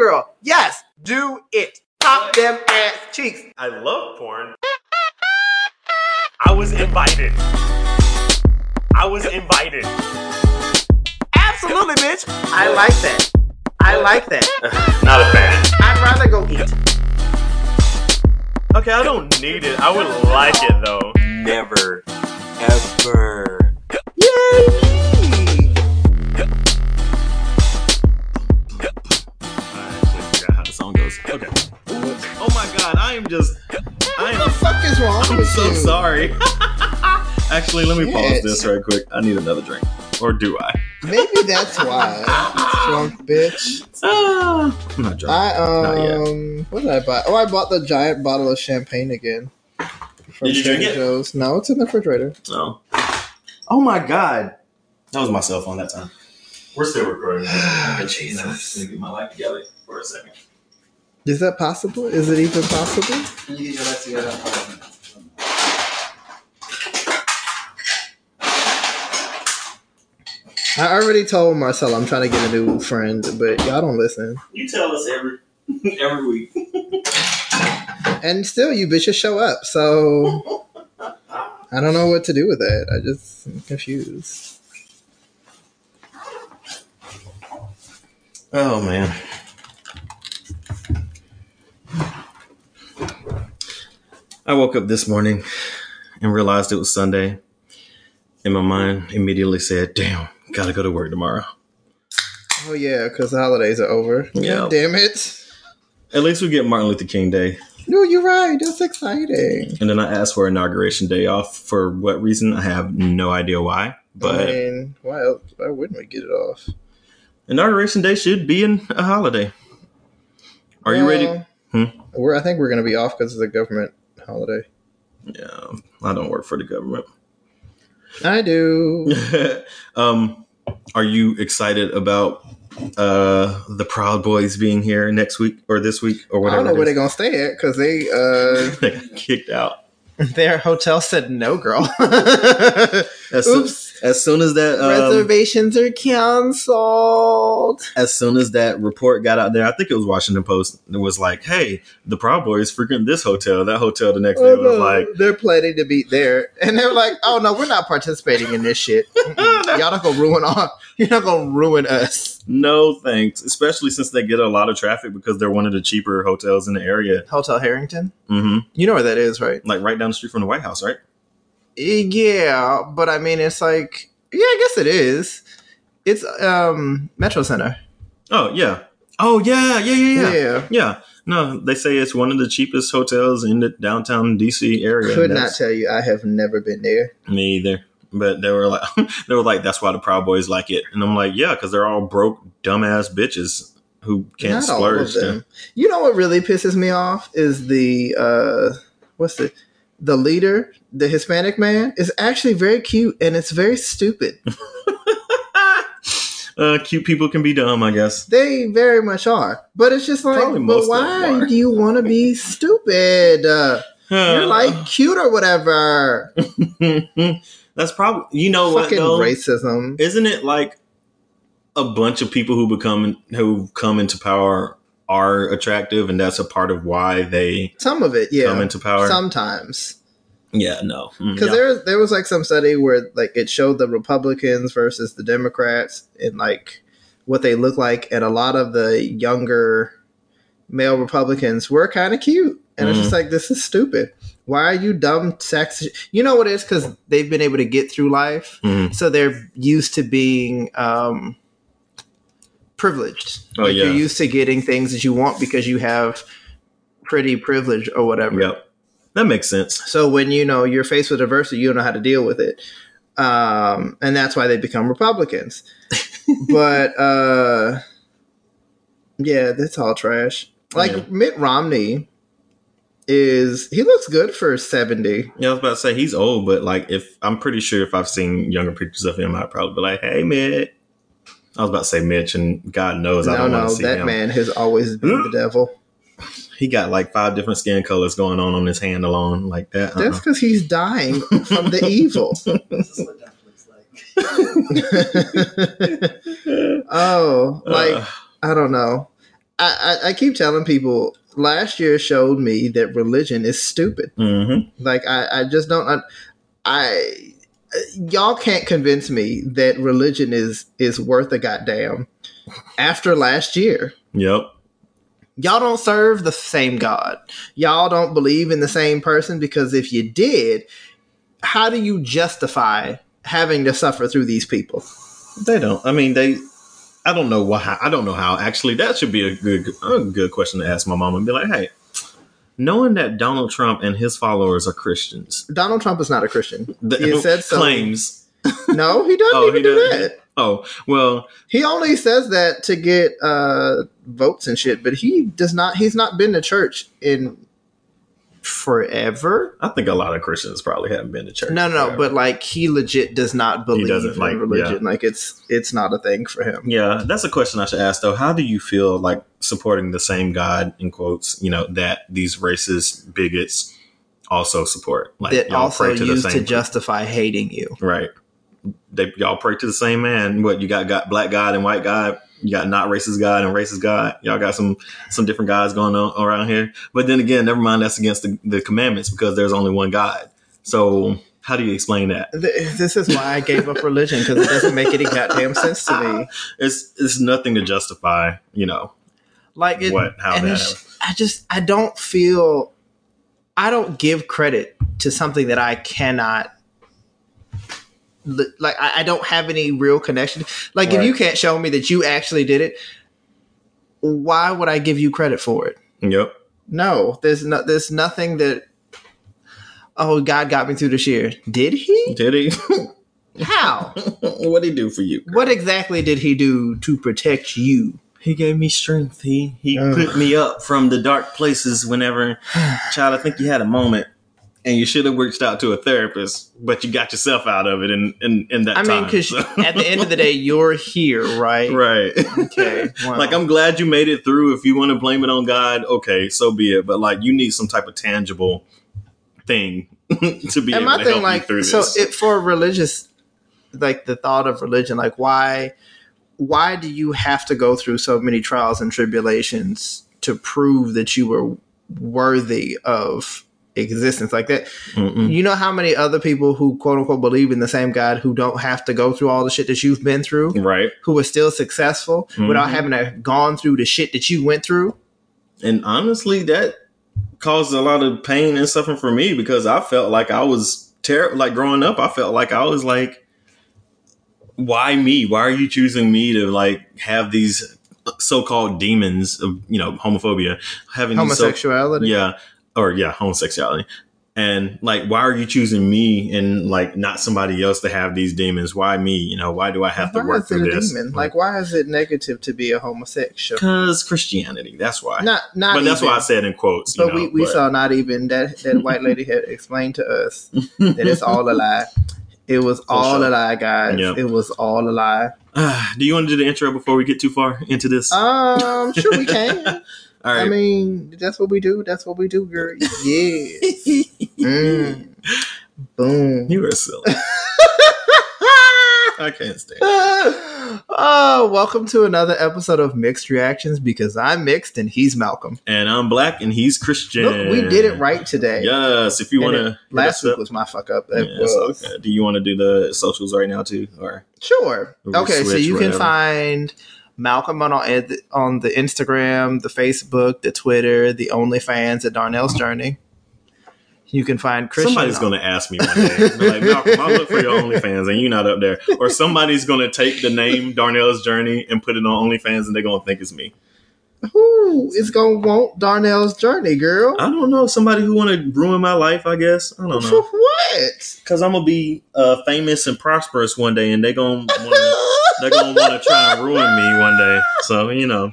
girl. Yes, do it. Pop them ass cheeks. I love porn. I was invited. I was invited. Absolutely, bitch. I like that. I like that. Not a fan. I'd rather go eat. Okay, I don't need it. I would like it though. Never, ever. Yay! Okay. Oh my god, I am just. I What the am. fuck is wrong I'm with so you? sorry. Actually, let me pause this right quick. I need another drink. Or do I? Maybe that's why. Drunk bitch. I'm not drunk. I Not yet. um, what did I buy? Oh, I bought the giant bottle of champagne again. From Did you drink Trader it? Joe's. No, it's in the refrigerator. Oh. Oh my god. That was my cell phone that time. We're still recording. Jesus. Let me get my life together for a second. Is that possible? Is it even possible? I already told Marcel I'm trying to get a new friend, but y'all don't listen. You tell us every every week. And still, you bitches show up. So I don't know what to do with that. I just am confused. Oh man. I woke up this morning and realized it was Sunday. And my mind immediately said, damn, gotta go to work tomorrow. Oh yeah, because the holidays are over. Yeah. Damn it. At least we get Martin Luther King Day. No, you're right. That's exciting. And then I asked for inauguration day off. For what reason? I have no idea why. But I mean, why else? Why wouldn't we get it off? inauguration day should be in a holiday. Are you ready? Hmm? We're. I think we're going to be off because it's a government holiday. Yeah, I don't work for the government. I do. um, are you excited about uh the Proud Boys being here next week or this week or whatever? I don't know where they're going to stay at because they uh they got kicked out. their hotel said no, girl. Oops. As soon as that um, Reservations are canceled. as soon as that report got out there, I think it was Washington Post. It was like, "Hey, the Proud Boys frequent this hotel." That hotel the next day Oh, was no. like, they're planning to be there, and they're like, "Oh no, we're not participating in this shit. Y'all not gonna ruin our. You're not gonna ruin us." "No thanks." Especially since they get a lot of traffic because they're one of the cheaper hotels in the area. Hotel Harrington. hmm You know where that is, right? Like right down the street from the White House, right? Yeah, but I mean, it's like, yeah, I guess it is. It's um Metro Center. Oh yeah. Oh yeah, yeah, yeah, yeah. Yeah, Yeah. No, they say it's one of the cheapest hotels in the downtown DC area. could not tell you. I have never been there. Me either. But they were like, they were like, that's why the Proud Boys like it, and I'm like, yeah, because they're all broke, dumbass bitches who can't Not splurge. them. You know what really pisses me off is the uh what's the the leader, the Hispanic man, is actually very cute and it's very stupid. uh, cute people can be dumb, I guess. They very much are. But it's just like, but why do you want to be stupid? Uh, you're like cute or whatever. that's probably you know what though. racism. Isn't it like a bunch of people who become who come into power are attractive, and that's a part of why they Some of it, yeah. come into power? Sometimes. yeah, no, Mm, Because yeah. there, there was like some study where like it showed the Republicans versus the Democrats and like what they look like, and a lot of the younger male Republicans were kind of cute, and it's Mm-hmm. just like this is stupid. Why are you dumb sex? You know what it is? Because they've been able to get through life, Mhm. so they're used to being um, privileged. Oh, Like, yeah. you're used to getting things that you want because you have pretty privilege or whatever. Yep, that makes sense. So when you know you're faced with adversity, you don't know how to deal with it, um, and that's why they become Republicans. but uh, yeah, that's all trash. Like Yeah. Mitt Romney is he looks good for seventy. Yeah, I was about to say he's old, but like if I'm pretty sure if I've seen younger pictures of him, I'd probably be like, "Hey, Mitch." I was about to say Mitch, and God knows I don't want to see that him. man has always been the devil. He got like five different skin colors going on on his hand alone, like that. That's Uh-uh. because he's dying from the evil. This is what death looks like. oh, like Uh, I don't know. I, I, I keep telling people last year showed me that religion is stupid. Mm-hmm. Like I, I just don't. I, I y'all can't convince me that religion is is worth a goddamn. After last year, Yep. y'all don't serve the same God. Y'all don't believe in the same person because if you did, how do you justify having to suffer through these people? They don't. I mean, they. I don't know why. I don't know how. Actually, that should be a good, a good question to ask my mom and be like, "Hey, knowing that Donald Trump and his followers are Christians, Donald Trump is not a Christian. the, He said so. claims. No, he doesn't Oh, even he do doesn't. that. Oh well, He only says that to get uh, votes and shit, but he does not. He's not been to church in forever. I think a lot of Christians probably haven't been to church. No, no, no, forever. but like he legit does not believe doesn't like- religion. Like it's it's not a thing for him. Yeah, that's a question I should ask though. How do you feel like supporting the same God in quotes, you know, that these racist bigots also support? Like that y'all also pray to the used to justify hating you. right. They y'all pray to the same man. What you got? Got black God and white God. You got not racist God and racist God. Y'all got some some different gods going on around here. But then again, never mind. That's against the, the commandments because there's only one God. So how do you explain that? This is why I gave up religion because it doesn't make any goddamn sense to me. It's it's nothing to justify. You know Like it, what? How that? I just I don't feel I don't give credit to something that I cannot like I, I don't have any real connection. Like if you can't show me that you actually did it, why would I give you credit for it? Yep. No, there's no there's nothing that oh God got me through this year. Did he? Did he? How? what did he do for you? what exactly did he do to protect you? He gave me strength. He he Ugh. put me up from the dark places whenever child, I think you had a moment and you should have reached out to a therapist, but you got yourself out of it in in, in that I mean, because so- at the end of the day, you're here, right? right. Okay. wow. Like I'm glad you made it through. If you want to blame it on God, okay, so be it. But like you need some type of tangible thing to be and able to thing, help like, you through so it, for religious, like the thought of religion, like why, why do you have to go through so many trials and tribulations to prove that you were worthy of existence like that? Mm-mm. You know how many other people who quote unquote believe in the same God who don't have to go through all the shit that you've been through, Right. who are still successful without Mhm. having to gone through the shit that you went through? And honestly, that caused a lot of pain and suffering for me because I felt like I was terrible. Like growing up, I felt like I was like, why me? Why are you choosing me to like have these so-called demons of you know homophobia, having these so- Homosexuality. yeah, or yeah, homosexuality. And like, why are you choosing me and like not somebody else to have these demons? Why me? You know, why do I have to work through this? demon? Like, why is it negative to be a homosexual? because Christianity. That's why. Not, not. but that's why I said in quotes. You But know, we, we but- saw not even that that white lady had explained to us that it's all a lie. It was all sure. a lie, guys. Yep. It was all a lie. Ah, do you want to do the intro before we get too far into this? Um, sure we can. All right. I mean, that's what we do. That's what we do, girl. Yeah. Mm. Boom. you are silly. I can't stand. it. oh, welcome to another episode of Mixed Reactions because I'm mixed and he's Malcolm. And I'm black, and he's Christian. Look, we did it right today. Yes. If you want to, Last week was my fuck up. It was. Do you want to do the socials right now too, or Sure. Okay, so you can find Malcolm on on the Instagram, the Facebook, the Twitter, the OnlyFans at Darnell's Journey. You can find Christian. somebody's going to ask me one day, like Malcolm, I look for your OnlyFans, and you're not up there, or somebody's going to take the name Darnell's Journey and put it on OnlyFans, and they're going to think it's me. Who is gonna want Darnell's Journey, girl? I don't know. Somebody who want to ruin my life, I guess. I don't For know. what? Because I'm gonna be uh, famous and prosperous one day, and they're gonna wanna, they're gonna want to try and ruin me one day. So you know,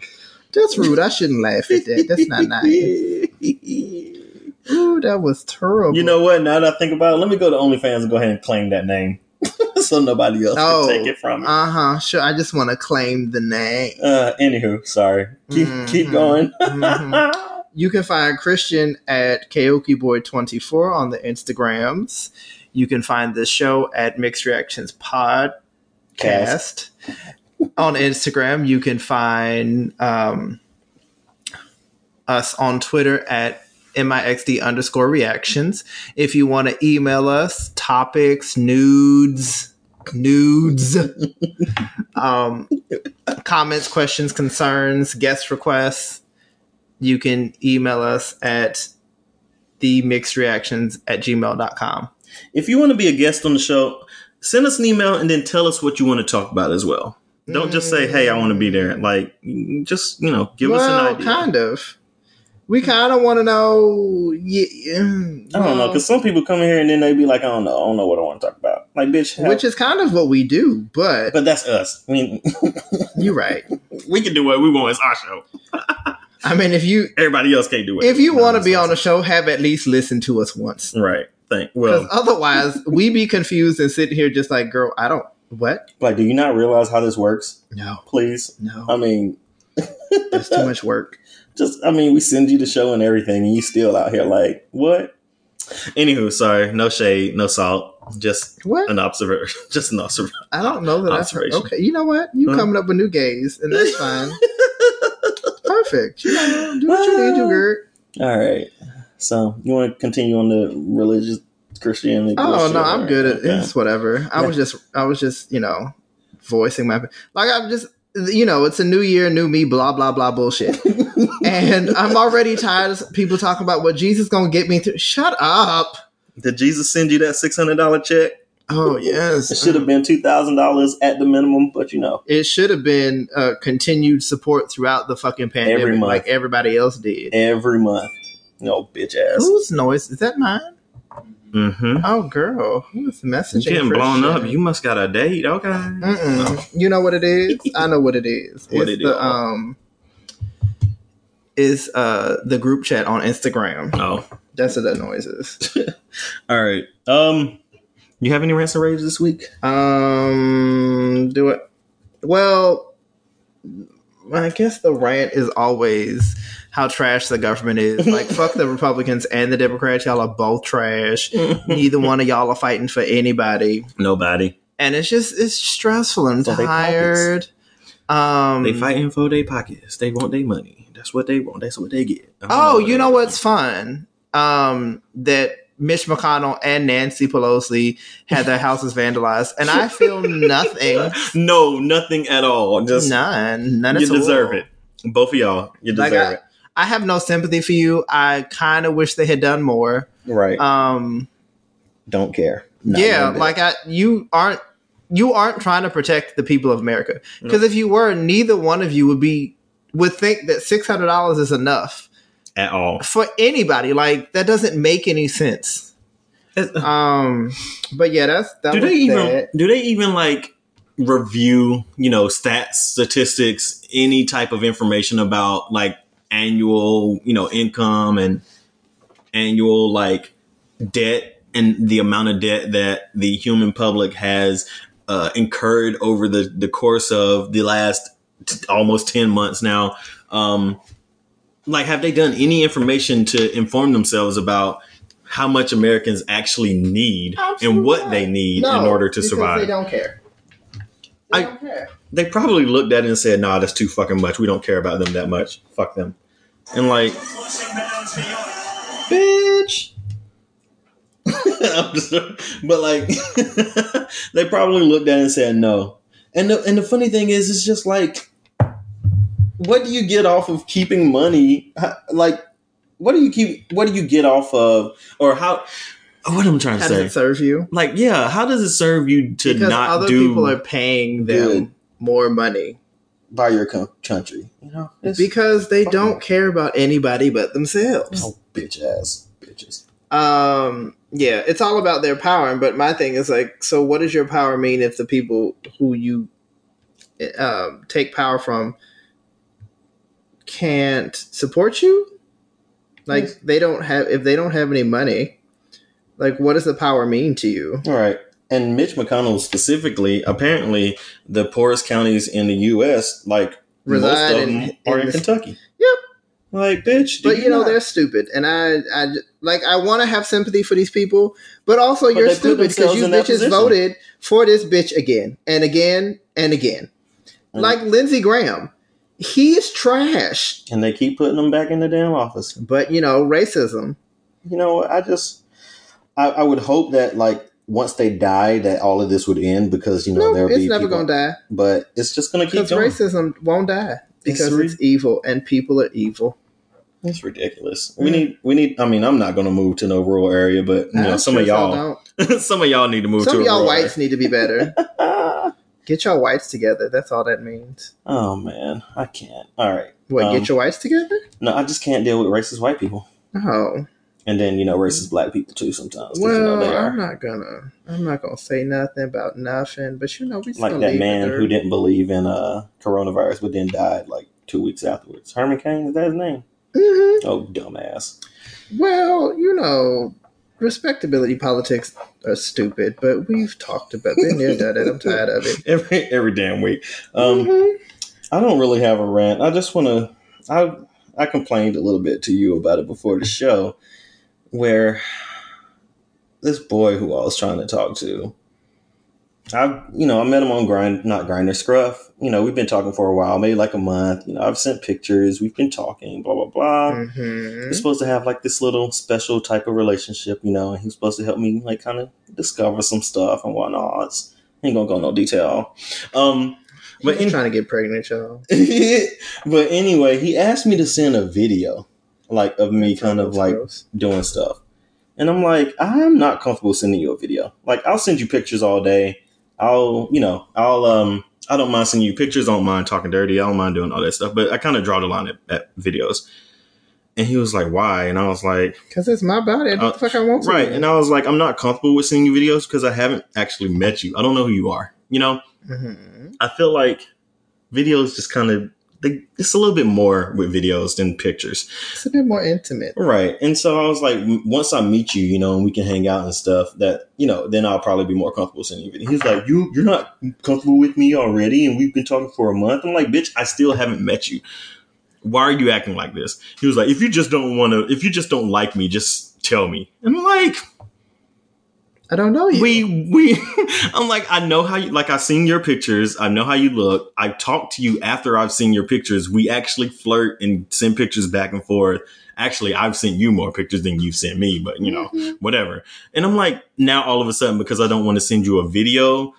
That's rude. I shouldn't laugh at that. That's not nice. Ooh, that was terrible. you know what? Now that I think about it, let me go to OnlyFans and go ahead and claim that name, so nobody else Oh, can take it from me. Uh huh. Sure. I just want to claim the name. Uh, anywho, sorry. Keep Mhm. keep going. Mhm. You can find Christian at KaokiBoy24 on the Instagrams. You can find the show at Mixed Reactions Podcast on Instagram. You can find um, us on Twitter at MIXD underscore reactions. If you want to email us topics, nudes, nudes, um, comments, questions, concerns, guest requests, you can email us at the mixed reactions at gmail.com. If you want to be a guest on the show, send us an email and then tell us what you want to talk about as well. Don't just say, "Hey, I want to be there." Like, just you know, give us well, an idea. kind of. We kind of want to know. Yeah, I don't know, because some people come in here and then they be like, "I don't know, I don't know what I want to talk about." Like, bitch, how- which is kind of what we do, but but that's us. I mean, you're right. we can do what we want. It's our show. I mean, if you Everybody else can't do it. if you want to be on the show, have at least listened to us once. right, thank. Because Well, otherwise, we be confused and sitting here just like, girl, I don't. What? like, do you not realize how this works? No, Please, no. I mean, That's too much work. just I mean, we send you the show and everything, and you still out here like what? Anywho, sorry, no shade, no salt, just What? an observer, just an observer. I don't know that I've heard. Observation. Okay, you know what? You Huh? coming up with new gays, and that's fine. Perfect. You know, do what you need to, do, Gert. All right, so you want to continue on the religious Christianity? Oh bullshit, no, I'm good at Okay. it's whatever. I was just I was just, you know, voicing my like I'm just you know, it's a new year, new me, blah blah blah bullshit. and I'm already tired of people talking about what Jesus gonna get me through. Shut up. Did Jesus send you that six hundred dollar check? Oh yes. It should have been two thousand dollars at the minimum, but you know, It should have been uh, continued support throughout the fucking pandemic, Every month. like everybody else did. every month. No bitch ass. Whose noise is that? Mine? Mm-hmm. Oh, girl, who's messaging? Getting blown Christian? up. You must got a date. Okay. Mm-mm. You know what it is? I know what it is. What it's it the is? um is uh the group chat on Instagram. Oh. That's what that noise is. All right. Um, you have any rants and raves this week? Um do it well I guess the rant is always how trash the government is. Like fuck the Republicans and the Democrats, y'all are both trash. Neither one of y'all are fighting for anybody. Nobody. And it's just it's stressful. I'm For they tired. Um They fighting for their pockets. They want their money. That's what they want. That's what they get. Oh, what you know what's fun? Um, that Mitch McConnell and Nancy Pelosi had their houses vandalized, and I feel nothing, No, nothing at all. Just none, none you at all. deserve it. Both of y'all, you Like, deserve I- it. I have no sympathy for you. I kind of wish they had done more. Right. Um, Don't care. Not yeah, like I, you aren't you aren't trying to protect the people of America because if you were, neither one of you would be would think that six hundred dollars is enough at all. for anybody. Like that doesn't make any sense. Um, but yeah, that's that do they even that. do they even like review you know stats statistics any type of information about like annual you know income and annual like debt and the amount of debt that the human public has uh, incurred over the the course of the last t- almost 10 months now um like have they done any information to inform themselves about how much Americans actually need and what they need in order to survive. They don't care. They I- don't care. They probably looked at it and said, "Nah, that's too fucking much. We don't care about them that much. Fuck them." And like, bitch. But like, they probably looked at it and said no. And the, and the funny thing is, it's just like, what do you get off of keeping money? Like, what do you keep? What do you get off of, or how? What I'm I trying to How does say? it serve you? like, yeah, how does it serve you to because not other do people are paying them good. More money by your co- country? You know, It's- because they don't care about anybody but themselves. oh, bitch ass bitches. Um, yeah, it's all about their power. But my thing is like, so what does your power mean if the people who you um, take power from can't support you? Like Yes. they don't have if they don't have any money. Like, what does the power mean to you? All right. And Mitch McConnell specifically, apparently, the poorest counties in the U.S., like Reside most of them, in are in the- Kentucky. Yep. Like, bitch. But you know not- they're stupid, and I, I like I want to have sympathy for these people, but also But you're stupid because you bitches position. voted for this bitch again and again and again. And- Like Lindsey Graham, He's trash. and they keep putting them back in the damn office. But you know, racism. You know, I just, I, I would hope that like once they die, that all of this would end because you know No, there'll it's be never people- gonna die. but it's just gonna keep Because going. racism won't die. It's Because re- it's evil and people are evil. It's ridiculous. We Mm. need, we need. I mean, I'm not gonna move to no rural area, but you know, some sure of y'all, don't. some of y'all need to move Some to of y'all rural whites need to be better. area. Get your whites together. That's all that means. oh man, I can't. All right, What? Um, get your whites together? no, I just can't deal with racist white people, Oh. And then you know, racist black people too. Sometimes, 'cause, you Well, know, I'm not gonna. I'm not gonna say nothing about nothing. But you know, we like that man who didn't believe in uh coronavirus, but then died like two weeks afterwards. Herman Cain is that his name? hmm Oh, dumbass. Well, you know, respectability politics are stupid, but we've talked about. Been there, done it. I'm tired of it. Every every damn week. Um, Mhm. I don't really have a rant. I just want to. I I complained a little bit to you about it before the show, where this boy who I was trying to talk to, I you know I met him on grind, not Grindr scruff. You know we've been talking for a while, maybe like a month. You know I've sent pictures. We've been talking. Blah blah blah. Mhm. We're supposed to have like this little special type of relationship, you know, and he's supposed to help me like kind of discover some stuff and whatnot. Ain't gonna go no detail. Um, but in, trying to get pregnant, y'all. but anyway, he asked me to send a video, like of me kind of like doing stuff. And I'm like, I'm not comfortable sending you a video. Like, I'll send you pictures all day. I'll, you know, I'll, um, I don't mind sending you pictures. I don't mind talking dirty. I don't mind doing all that stuff. But I kind of draw the line at, at videos. And he was like, why? And I was like, Because it's my body. I Uh, the fuck I want to. right. And I was like, I'm not comfortable with sending you videos because I haven't actually met you. I don't know who you are. You know, Mhm. I feel like videos just kind of, they, it's a little bit more with videos than pictures. It's a bit more intimate. Right. And so I was like, once I meet you, you know, and we can hang out and stuff, that, you know, then I'll probably be more comfortable sending you video. He's like, you, you're not comfortable with me already. And we've been talking for a month. I'm like, bitch, I still haven't met you. Why are you acting like this? He was like, if you just don't want to, if you just don't like me, just tell me. And I'm like, I don't know you. we, we, I'm like, I know how you, like, I've seen your pictures. I know how you look. I've talked to you after I've seen your pictures. We actually flirt and send pictures back and forth. Actually, I've sent you more pictures than you've sent me, but you know, Mhm. whatever. And I'm like, now all of a sudden, because I don't want to send you a video,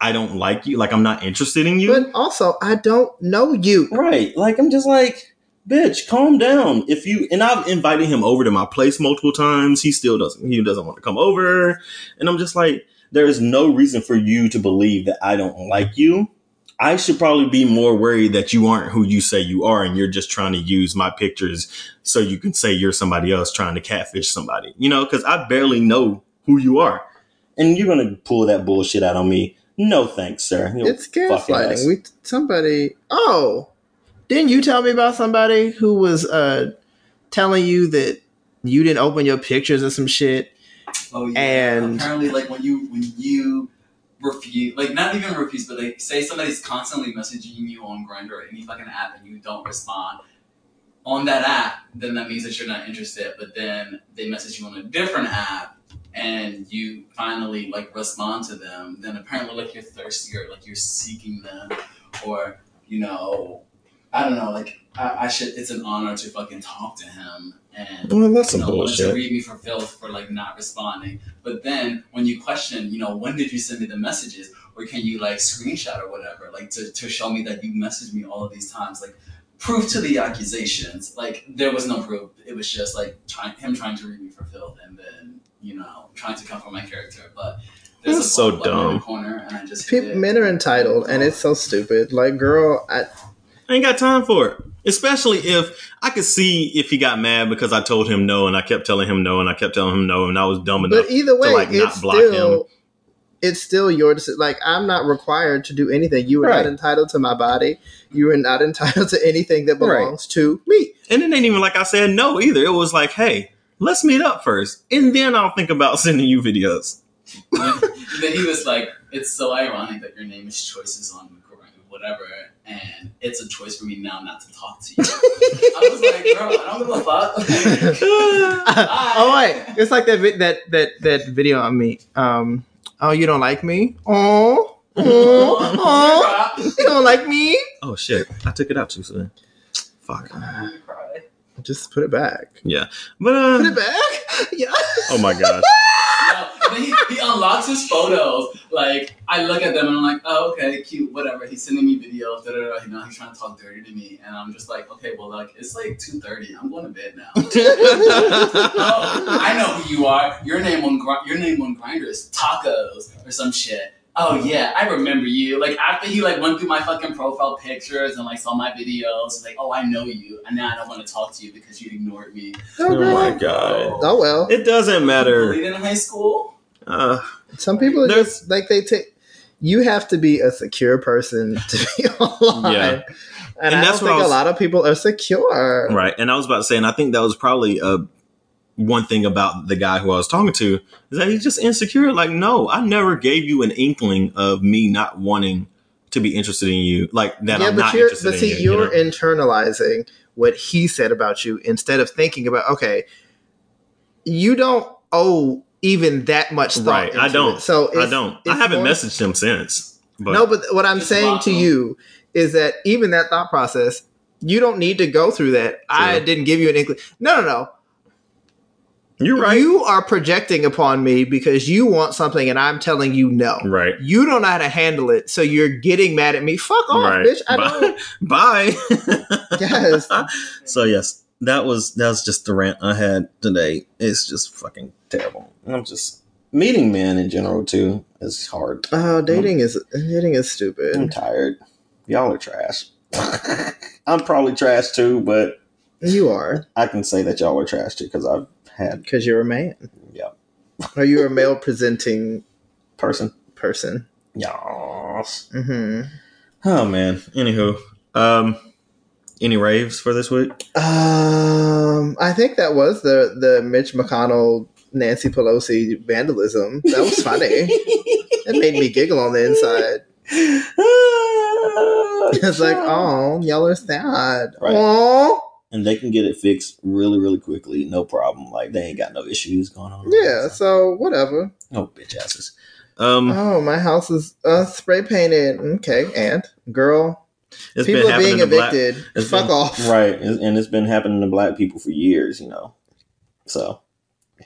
I don't like you. Like, I'm not interested in you. But also, I don't know you. right. Like, I'm just like, bitch, calm down. If you, and I've invited him over to my place multiple times. He still doesn't, he doesn't want to come over. And I'm just like, there is no reason for you to believe that I don't like you. I should probably be more worried that you aren't who you say you are and you're just trying to use my pictures so you can say you're somebody else trying to catfish somebody, you know, because I barely know who you are. And you're going to pull that bullshit out on me. No thanks, sir. You It's gaslighting. We somebody. Oh, didn't you tell me about somebody who was uh telling you that you didn't open your pictures or some shit? Oh yeah. And- apparently, like when you when you refuse, like not even refuse, but like say somebody's constantly messaging you on Grindr or any fucking app and you don't respond on that app, then that means that you're not interested. But then they message you on a different app and you finally like respond to them, then apparently like you're thirsty or like you're seeking them or you know. I don't know, like I, I should. It's an honor to fucking talk to him, and Well, that's you some know, wanted to read me for filth for like not responding. But then when you question, you know, when did you send me the messages, or can you like screenshot or whatever, like to, to show me that you messaged me all of these times, like proof to the accusations. Like there was no proof. It was just like trying him trying to read me for filth, and then you know trying to come for my character. But there's That's so black button in dumb. corner, and I just People, men are entitled, and it's so stupid. Like, girl, I, I ain't got time for it. Especially if I could see if he got mad because I told him no and I kept telling him no and I kept telling him no and I was dumb enough. but either way, like, not it's block still it's still your decision. Like, I'm not required to do anything. You are Right. not entitled to my body. You are not entitled to anything that Right. belongs to me. And it ain't even like I said no either. It was like, hey, let's meet up first. And then I'll think about sending you videos. then he was like, "It's so ironic that your name is Choices on Macquarie, whatever, and it's a choice for me now not to talk to you." I was like, "Girl, I don't give a fuck." oh wait, it's like that vi- that that that video on me. Um, oh, you don't like me? Oh, oh, oh, you don't like me? Oh shit! I took it out too soon. Fuck. Just put it back. Yeah, but uh. Put it back. Yeah. Oh my gosh. No, then he, he unlocks his photos. Like I look at them and I'm like, oh okay, cute, whatever. He's sending me videos. Da, da, da. You know, he's trying to talk dirty to me, and I'm just like, okay, well, like it's like two thirty. I'm going to bed now. oh, I know who you are. Your name on Gri- your name on Grindr is Tacos or some shit. Oh yeah, I remember you. Like after he like went through my fucking profile pictures and like saw my videos, like oh I know you, and now I don't want to talk to you because you ignored me. Oh my god. Oh well. It doesn't matter. Bullied in high school. Uh, Some people are just like they take. You have to be a secure person to be online, Yeah. and, And I that's don't think was- a lot of people are secure. right. And I was about to say, and I think that was probably a one thing about the guy who I was talking to is that he's just insecure. Like, no, I never gave you an inkling of me not wanting to be interested in you. Like that yeah, I'm but not you're interested but see, you. you you're know? internalizing what he said about you instead of thinking about okay, you don't owe even that much thought. Right, I don't. it. So I don't. I haven't more- messaged him since. But no, but what I'm saying to you is that even that thought process, you don't need to go through that. I didn't give you an inkling. No, no, no. you're right. You are projecting upon me because you want something and I'm telling you no. right. You don't know how to handle it, so you're getting mad at me. Fuck off, right. bitch. I Bye. don't. Bye. Yes. So yes, that was that was just the rant I had today. It's just fucking terrible. I'm just meeting men in general too is hard. Oh, dating is dating is stupid. I'm tired. Y'all are trash. I'm probably trash too, but You are I can say that y'all are trash too because I've had because you're a man. yeah Are you a male presenting person. person? Yes. hmm Oh man. Anywho, um, any raves for this week? Um, I think that was the the Mitch McConnell Nancy Pelosi vandalism. That was funny. it made me giggle on the inside. It's like, oh, y'all are sad. Right. Oh, and they can get it fixed really, really quickly, no problem. Like they ain't got no issues going on. yeah. So whatever. oh bitch asses. Um, Oh, my house is uh, spray painted. Okay, and girl, it's people been are being black, evicted. it's Fuck been- off. right? And it's been happening to black people for years, you know. So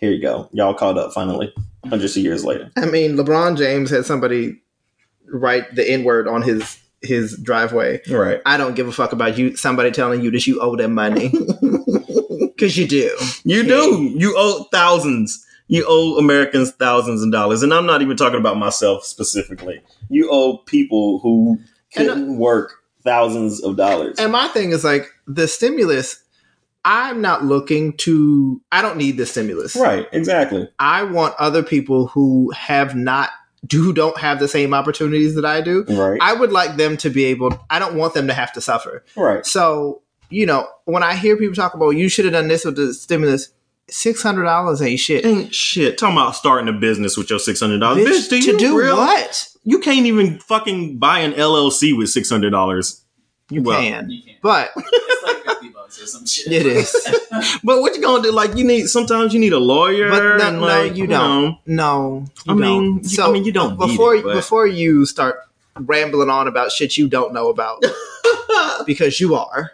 here you go, y'all caught up finally, hundreds of years later. I mean, LeBron James had somebody write the N word on his his driveway. Right. I don't give a fuck about you. Somebody telling you that you owe them money because you do. You do. You owe thousands. You owe Americans thousands of dollars, and I'm not even talking about myself specifically. You owe people who couldn't work thousands of dollars. And my thing is like the stimulus. I'm not looking to. I don't need the stimulus. right. Exactly. I want other people who have not, do don't have the same opportunities that I do. Right. I would like them to be able. I don't want them to have to suffer. right. So you know, when I hear people talk about you should have done this with the stimulus, six hundred dollars ain't shit. Ain't shit. Talking about starting a business with your six hundred dollars. Bitch, Bitch, do to you do real- what? You can't even fucking buy an LLC with six hundred dollars. You Well, can, You can't. but It's like fifty bucks or some shit. It is. But what you gonna do? Like you need sometimes you need a lawyer. But no, and no, like, you know, don't. No, you I mean, don't. you- I mean, you don't need before it, before you start rambling on about shit you don't know about because you are.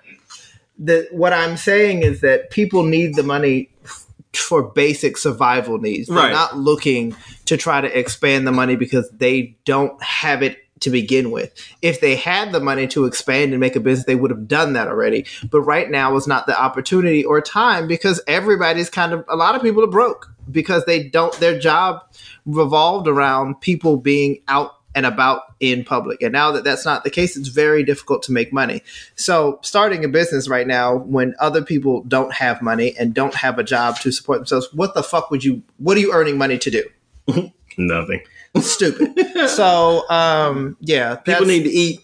The what I'm saying is that people need the money f- for basic survival needs. They're Right. not looking to try to expand the money because they don't have it to begin with. If they had the money to expand and make a business, they would have done that already. But right now is not the opportunity or time because everybody's kind of a lot of people are broke because they don't their job revolved around people being out and about in public. And now that that's not the case, it's very difficult to make money. So, starting a business right now when other people don't have money and don't have a job to support themselves, what the fuck would you what are you earning money to do? nothing. Stupid. so, um yeah, People need to eat.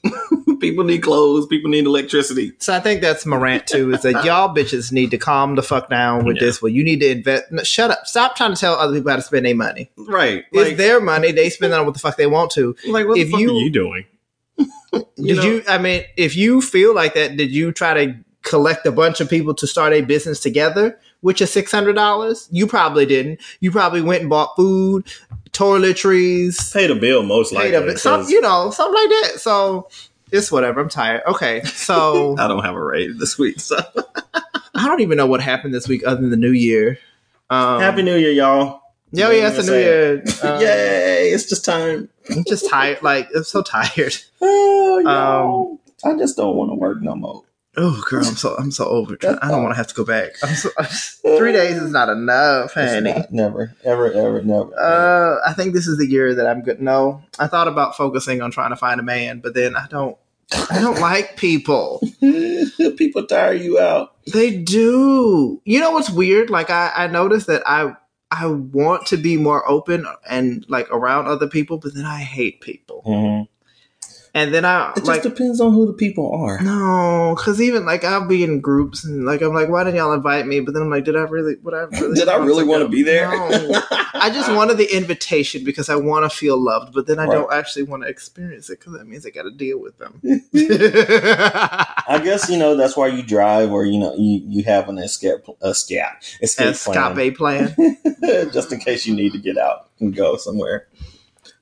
people need clothes. People need electricity. So I think that's my rant too. Is that y'all bitches need to calm the fuck down with Yeah. this. Well, you need to invest. No, shut up. Stop trying to tell other people how to spend their money. Right. it's their money. They spend it on what the fuck they want to. like what if the fuck you- are you doing? Did You know- you? I mean, if you feel like that, did you try to collect a bunch of people to start a business together which is six hundred dollars? You probably didn't. You probably went and bought food, toiletries, Paid a bill most likely. paid a some, you know, something like that. So it's whatever. I'm tired. Okay, so I don't have a rave this week. So I don't even know what happened this week other than the New Year. Um, happy New Year, y'all! Yeah, yeah, it's the New Year. Um, Yay! It's just time. I'm just tired. Like I'm so tired. Oh, y'all. I just don't want to work no more. Oh, girl, I'm so I'm so over. it. I don't want to have to go back. I'm so, three days is not enough, It's honey. not- never, ever, ever, never. Uh, I think this is the year that I'm good. No, I thought about focusing on trying to find a man, but then I don't. I don't like people. People tire you out. They do. You know what's weird? Like I, I noticed that I I want to be more open and like around other people, but then I hate people. Mm-hmm. And then I It just depends on who the people are. no, because even like I'll be in groups and like I'm like, why didn't y'all invite me? But then I'm like, did I really? Would I really? Did I really want to be there? No. I just wanted the invitation because I want to feel loved, but then I Right. don't actually want to experience it because that means I got to deal with them. I guess you know that's why you drive, or you know you you have an escape escape escape plan, Escape plan. just in case you need to get out and go somewhere.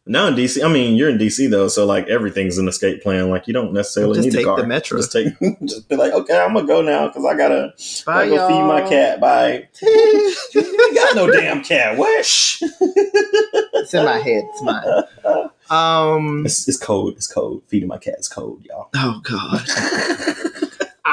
Now in DC, I mean you're in DC though, so like everything's an escape plan. Like you don't necessarily Just need take a car. the metro. Just take, just be like, okay, I'm gonna go now because I gotta, Bye, I go feed my cat. Bye. I got no damn cat. What? It's in my head. It's mine. Um. It's, it's cold. It's cold. Feeding my cat is cold, y'all. Oh God.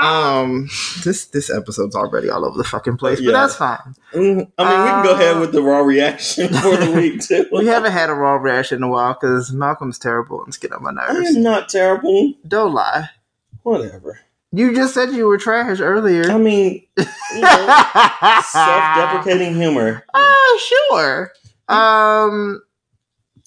Um. This this episode's already all over the fucking place, but Yeah. that's fine. Mm, I mean, we can go ahead with the raw reaction for the week too. We haven't had a raw reaction in a while because Malcolm's terrible and it's getting on my nerves. am not terrible. Don't lie. Whatever. You just said you were trash earlier. I mean, you know, self-deprecating humor. Oh, sure. Um.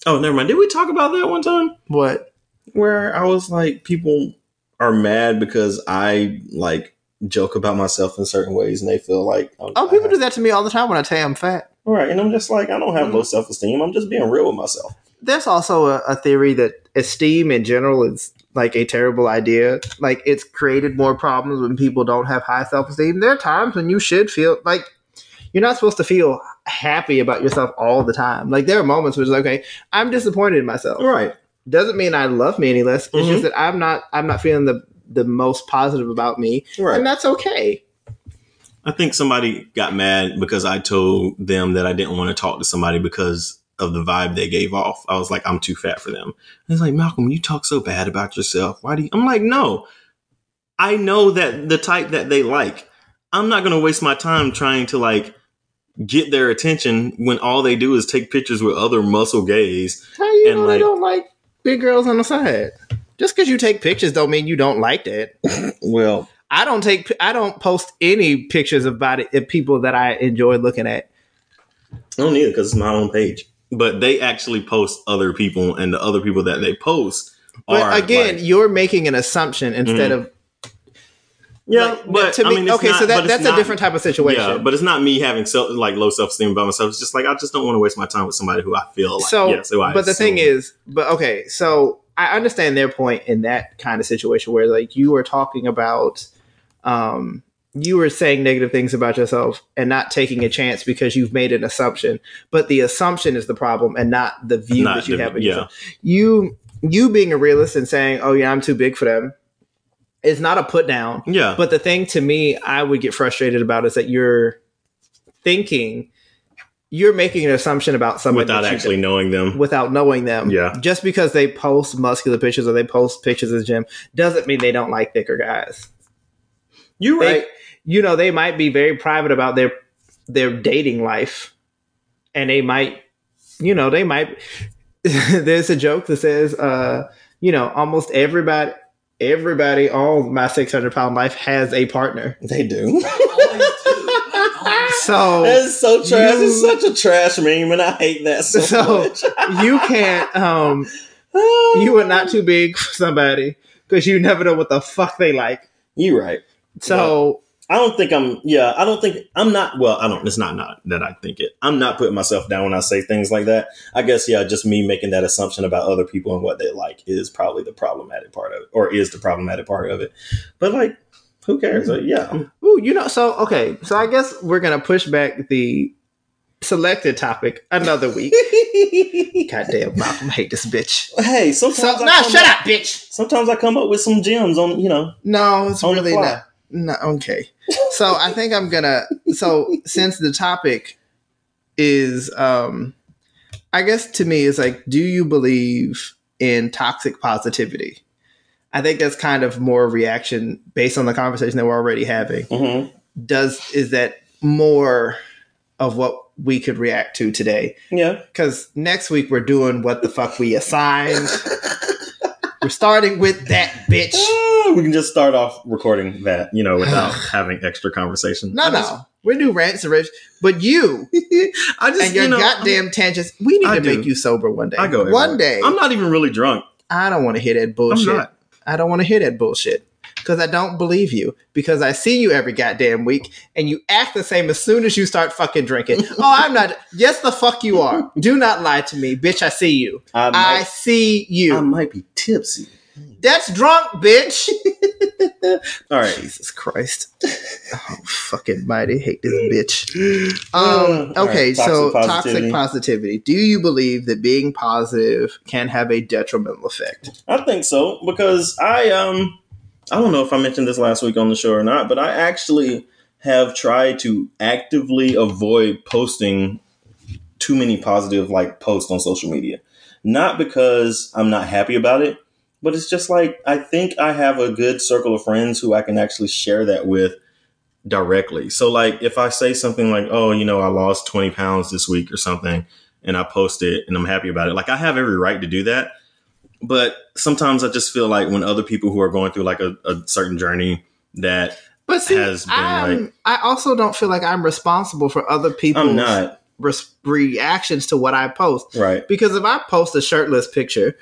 Oh, never mind. Did we talk about that one time? What? Where I was like, people are mad because I like joke about myself in certain ways, and they feel like, Oh, people do that to me all the time when I tell you I'm fat. Right, and I'm just like, I don't have Mhm. low self-esteem. I'm just being real with myself. There's also a, a theory that esteem in general is like a terrible idea. Like it's created more problems when people don't have high self esteem. There are times when you should feel like you're not supposed to feel happy about yourself all the time. Like there are moments where it's like, okay, I'm disappointed in myself. Right. Doesn't mean I love me any less. It's Mhm. just that I'm not I'm not feeling the the most positive about me. Right. And that's okay. I think somebody got mad because I told them that I didn't want to talk to somebody because of the vibe they gave off. I was like, I'm too fat for them. And it's like, Malcolm, you talk so bad about yourself. Why do you? I'm like, no. I know that the type that they like. I'm not going to waste my time trying to like get their attention when all they do is take pictures with other muscle gays. How you And, know like- they don't like big girls on the side? Just because you take pictures don't mean you don't like that. Well, I don't take I don't post any pictures about it of people that I enjoy looking at. I don't need it because it's my own page. But they actually post other people, and the other people that they post But are again, like- you're making an assumption instead mm-hmm. of yeah. like, but to I me, mean, okay, not- so that, that's not- a different type of situation. Yeah, but it's not me having self like low self esteem about myself. It's just like I just don't want to waste my time with somebody who I feel like. so, yes, I but the thing is, but okay, so I understand their point in that kind of situation where like you were talking about, um, you were saying negative things about yourself and not taking a chance because you've made an assumption, but the assumption is the problem and not the view Not that you the- have. Yeah. yourself. You you being a realist and saying, "Oh yeah, I'm too big for them," is not a put down. yeah, But the thing to me, I would get frustrated about is that you're thinking you're making an assumption about somebody without actually knowing them. without knowing them. Yeah. Just because they post muscular pictures or they post pictures of the gym doesn't mean they don't like thicker guys. You're They, right. you know, they might be very private about their their dating life, and they might, you know, they might. there's a joke that says, uh, you know, almost everybody, everybody, on my 600 pound life has a partner. They do. Always do. Like, always. So That's so trash. You- it's such a trash meme, and I hate that so, So- much. you can't, um, you are not too big for somebody because you never know what the fuck they like. You're right. So I don't think I'm. Yeah, I don't think I'm not. Well, I don't. It's not not that I think it. I'm not putting myself down when I say things like that. I guess yeah, just me making that assumption about other people and what they like is probably the problematic part of it, or is the problematic part of it. But like, who cares? Like, yeah, I'm- Ooh, you know, so okay, so I guess we're gonna push back the selected topic another week. Goddamn, Malcolm, hate this bitch. Hey, sometimes So, I nah, come shut up, up, bitch. Sometimes I come up with some gems on you know. No, it's really not. No, okay. So I think I'm gonna. So since the topic is, um I guess to me is like, do you believe in toxic positivity? I think that's kind of more reaction based on the conversation that we're already having. hmm Does is that more of what we could react to today? Yeah. Because next week we're doing what the fuck we assigned. we're starting with that bitch. We can just start off recording that, you know, without having extra conversation. No, I no. just- We do rants and raves, but you I just and your you know, goddamn tangents. We need I to do. make you sober one day. I go one day. I'm not even really drunk. I don't want to hear that bullshit. I'm not. I don't want to hear that bullshit because I don't believe you. Because I see you every goddamn week, and you act the same as soon as you start fucking drinking. oh, I'm not. Yes, the fuck you are. Do not lie to me, bitch. I see you. I I see you. I might be tipsy. That's drunk, bitch. All right. Jesus Christ. Oh, fucking mighty hate this bitch. Um, okay, right, so toxic toxic positivity. positivity. Do you believe that being positive can have a detrimental effect? I think so because I um I don't know if I mentioned this last week on the show or not, but I actually have tried to actively avoid posting too many positive like posts on social media. Not because I'm not happy about it, but it's just like I think I have a good circle of friends who I can actually share that with directly. So like if I say something like, "Oh, you know, I lost 20 pounds this week or something," and I post it and I'm happy about it, like I have every right to do that but sometimes I just feel like when other people who are going through like a, a certain journey that But see, Has been, I'm, like- I also don't feel like I'm responsible for other people's I'm not reactions to what I post. right. Because if I post a shirtless picture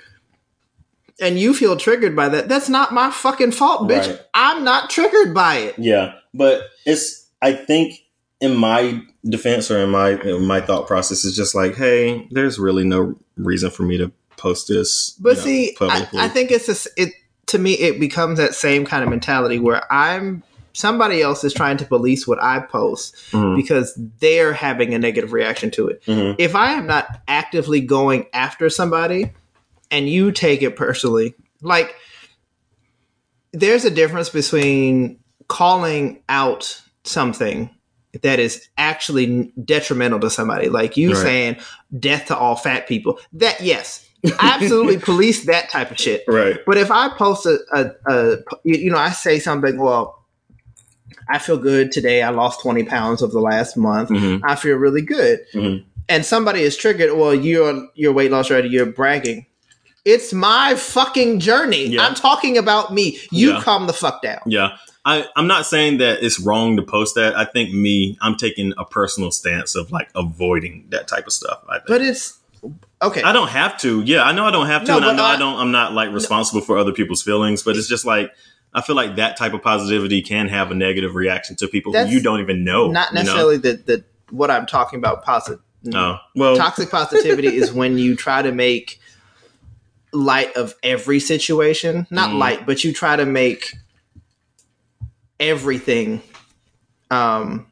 and you feel triggered by that, that's not my fucking fault, bitch. Right. I'm not triggered by it. Yeah, but it's I think in my defense or in my in my thought process is just like, hey, there's really no reason for me to post this. But you know, see, I. I think it's just, it to me it becomes that same kind of mentality where I'm somebody else is trying to police what I post Mhm, because they're having a negative reaction to it. mhm. If I am not actively going after somebody and you take it personally, like there's a difference between calling out something that is actually detrimental to somebody, like you Right. saying death to all fat people. That yes, absolutely police that type of shit. right. But if I post a, a, a you know, I say something, well, I feel good today. I lost 20 pounds over the last month. Mhm, I feel really good. mhm. And somebody is triggered, well, you're your weight loss ready, you're bragging. It's my fucking journey. Yeah. I'm talking about me. You Yeah. calm the fuck down. Yeah. I, I'm not saying that it's wrong to post that. I think me, I'm taking a personal stance of like avoiding that type of stuff. I think. But it's okay. I don't have to. Yeah, I know I don't have to, No, and I know I, I- don't. I'm not like responsible for other people's feelings, but it's just like I feel like that type of positivity can have a negative reaction to people who you don't even know. Not you know? necessarily the, the what I'm talking about positive. Oh well, Toxic positivity is when you try to make light of every situation. Not Mm. light, but you try to make everything um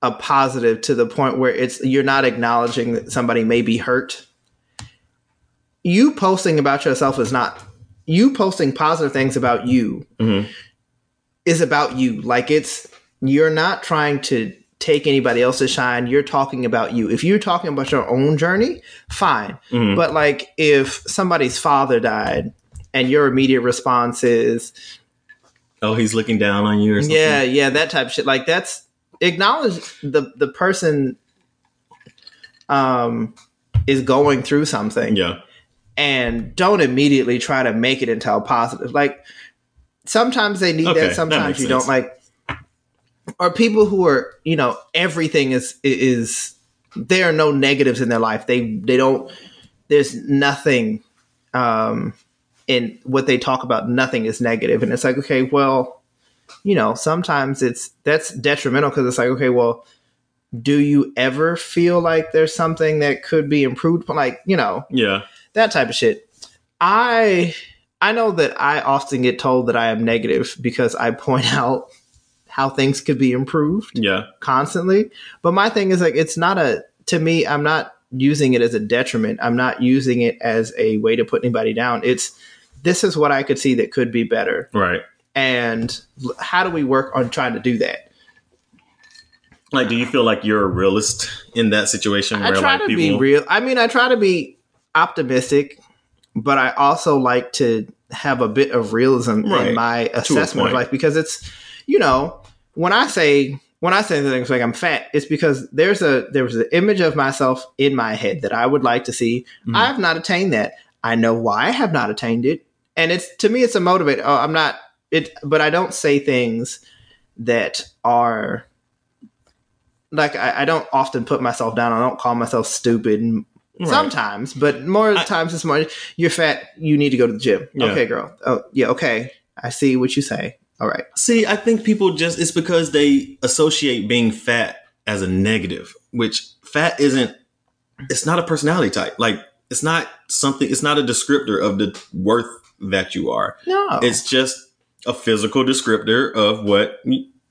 a positive to the point where it's you're not acknowledging that somebody may be hurt. You posting about yourself is not you posting positive things about you Mhm. is about you. Like it's you're not trying to take anybody else's shine. You're talking about you. If you're talking about your own journey, fine. Mhm. But like if somebody's father died and your immediate response is, oh, he's looking down on you or something. yeah, yeah, that type of shit. Like that's acknowledge the the person um is going through something yeah, and don't immediately try to make it into a positive. Like sometimes they need Okay, that, that sometimes makes you sense. don't like or people who are, you know, everything is is there are no negatives in their life. They they don't there's nothing um in what they talk about nothing is negative and it's like okay, well, you know, sometimes it's that's detrimental because it's like okay, well, do you ever feel like there's something that could be improved like, you know, yeah, that type of shit. I I know that I often get told that I am negative because I point out how things could be improved yeah, constantly. But my thing is like it's not a to me, I'm not using it as a detriment. I'm not using it as a way to put anybody down. It's this is what I could see that could be better. Right. And how do we work on trying to do that? Like, do you feel like you're a realist in that situation I where try like to people? be real. I mean, I try to be optimistic, but I also like to have a bit of realism Right. in my assessment of life because it's, you know, when I say when I say things like I'm fat, it's because there's a there was an image of myself in my head that I would like to see. Mhm. I have not attained that. I know why I have not attained it, and it's to me it's a motivator. Oh, I'm not it, but I don't say things that are like I, I don't often put myself down. I don't call myself stupid. and Right. Sometimes, but more I- times it's more you're fat. You need to go to the gym. Yeah. Okay, girl. Oh, yeah. Okay, I see what you say. All right. See, I think people just it's because they associate being fat as a negative, which fat isn't it's not a personality type. Like it's not something it's not a descriptor of the worth that you are. No, It's just a physical descriptor of what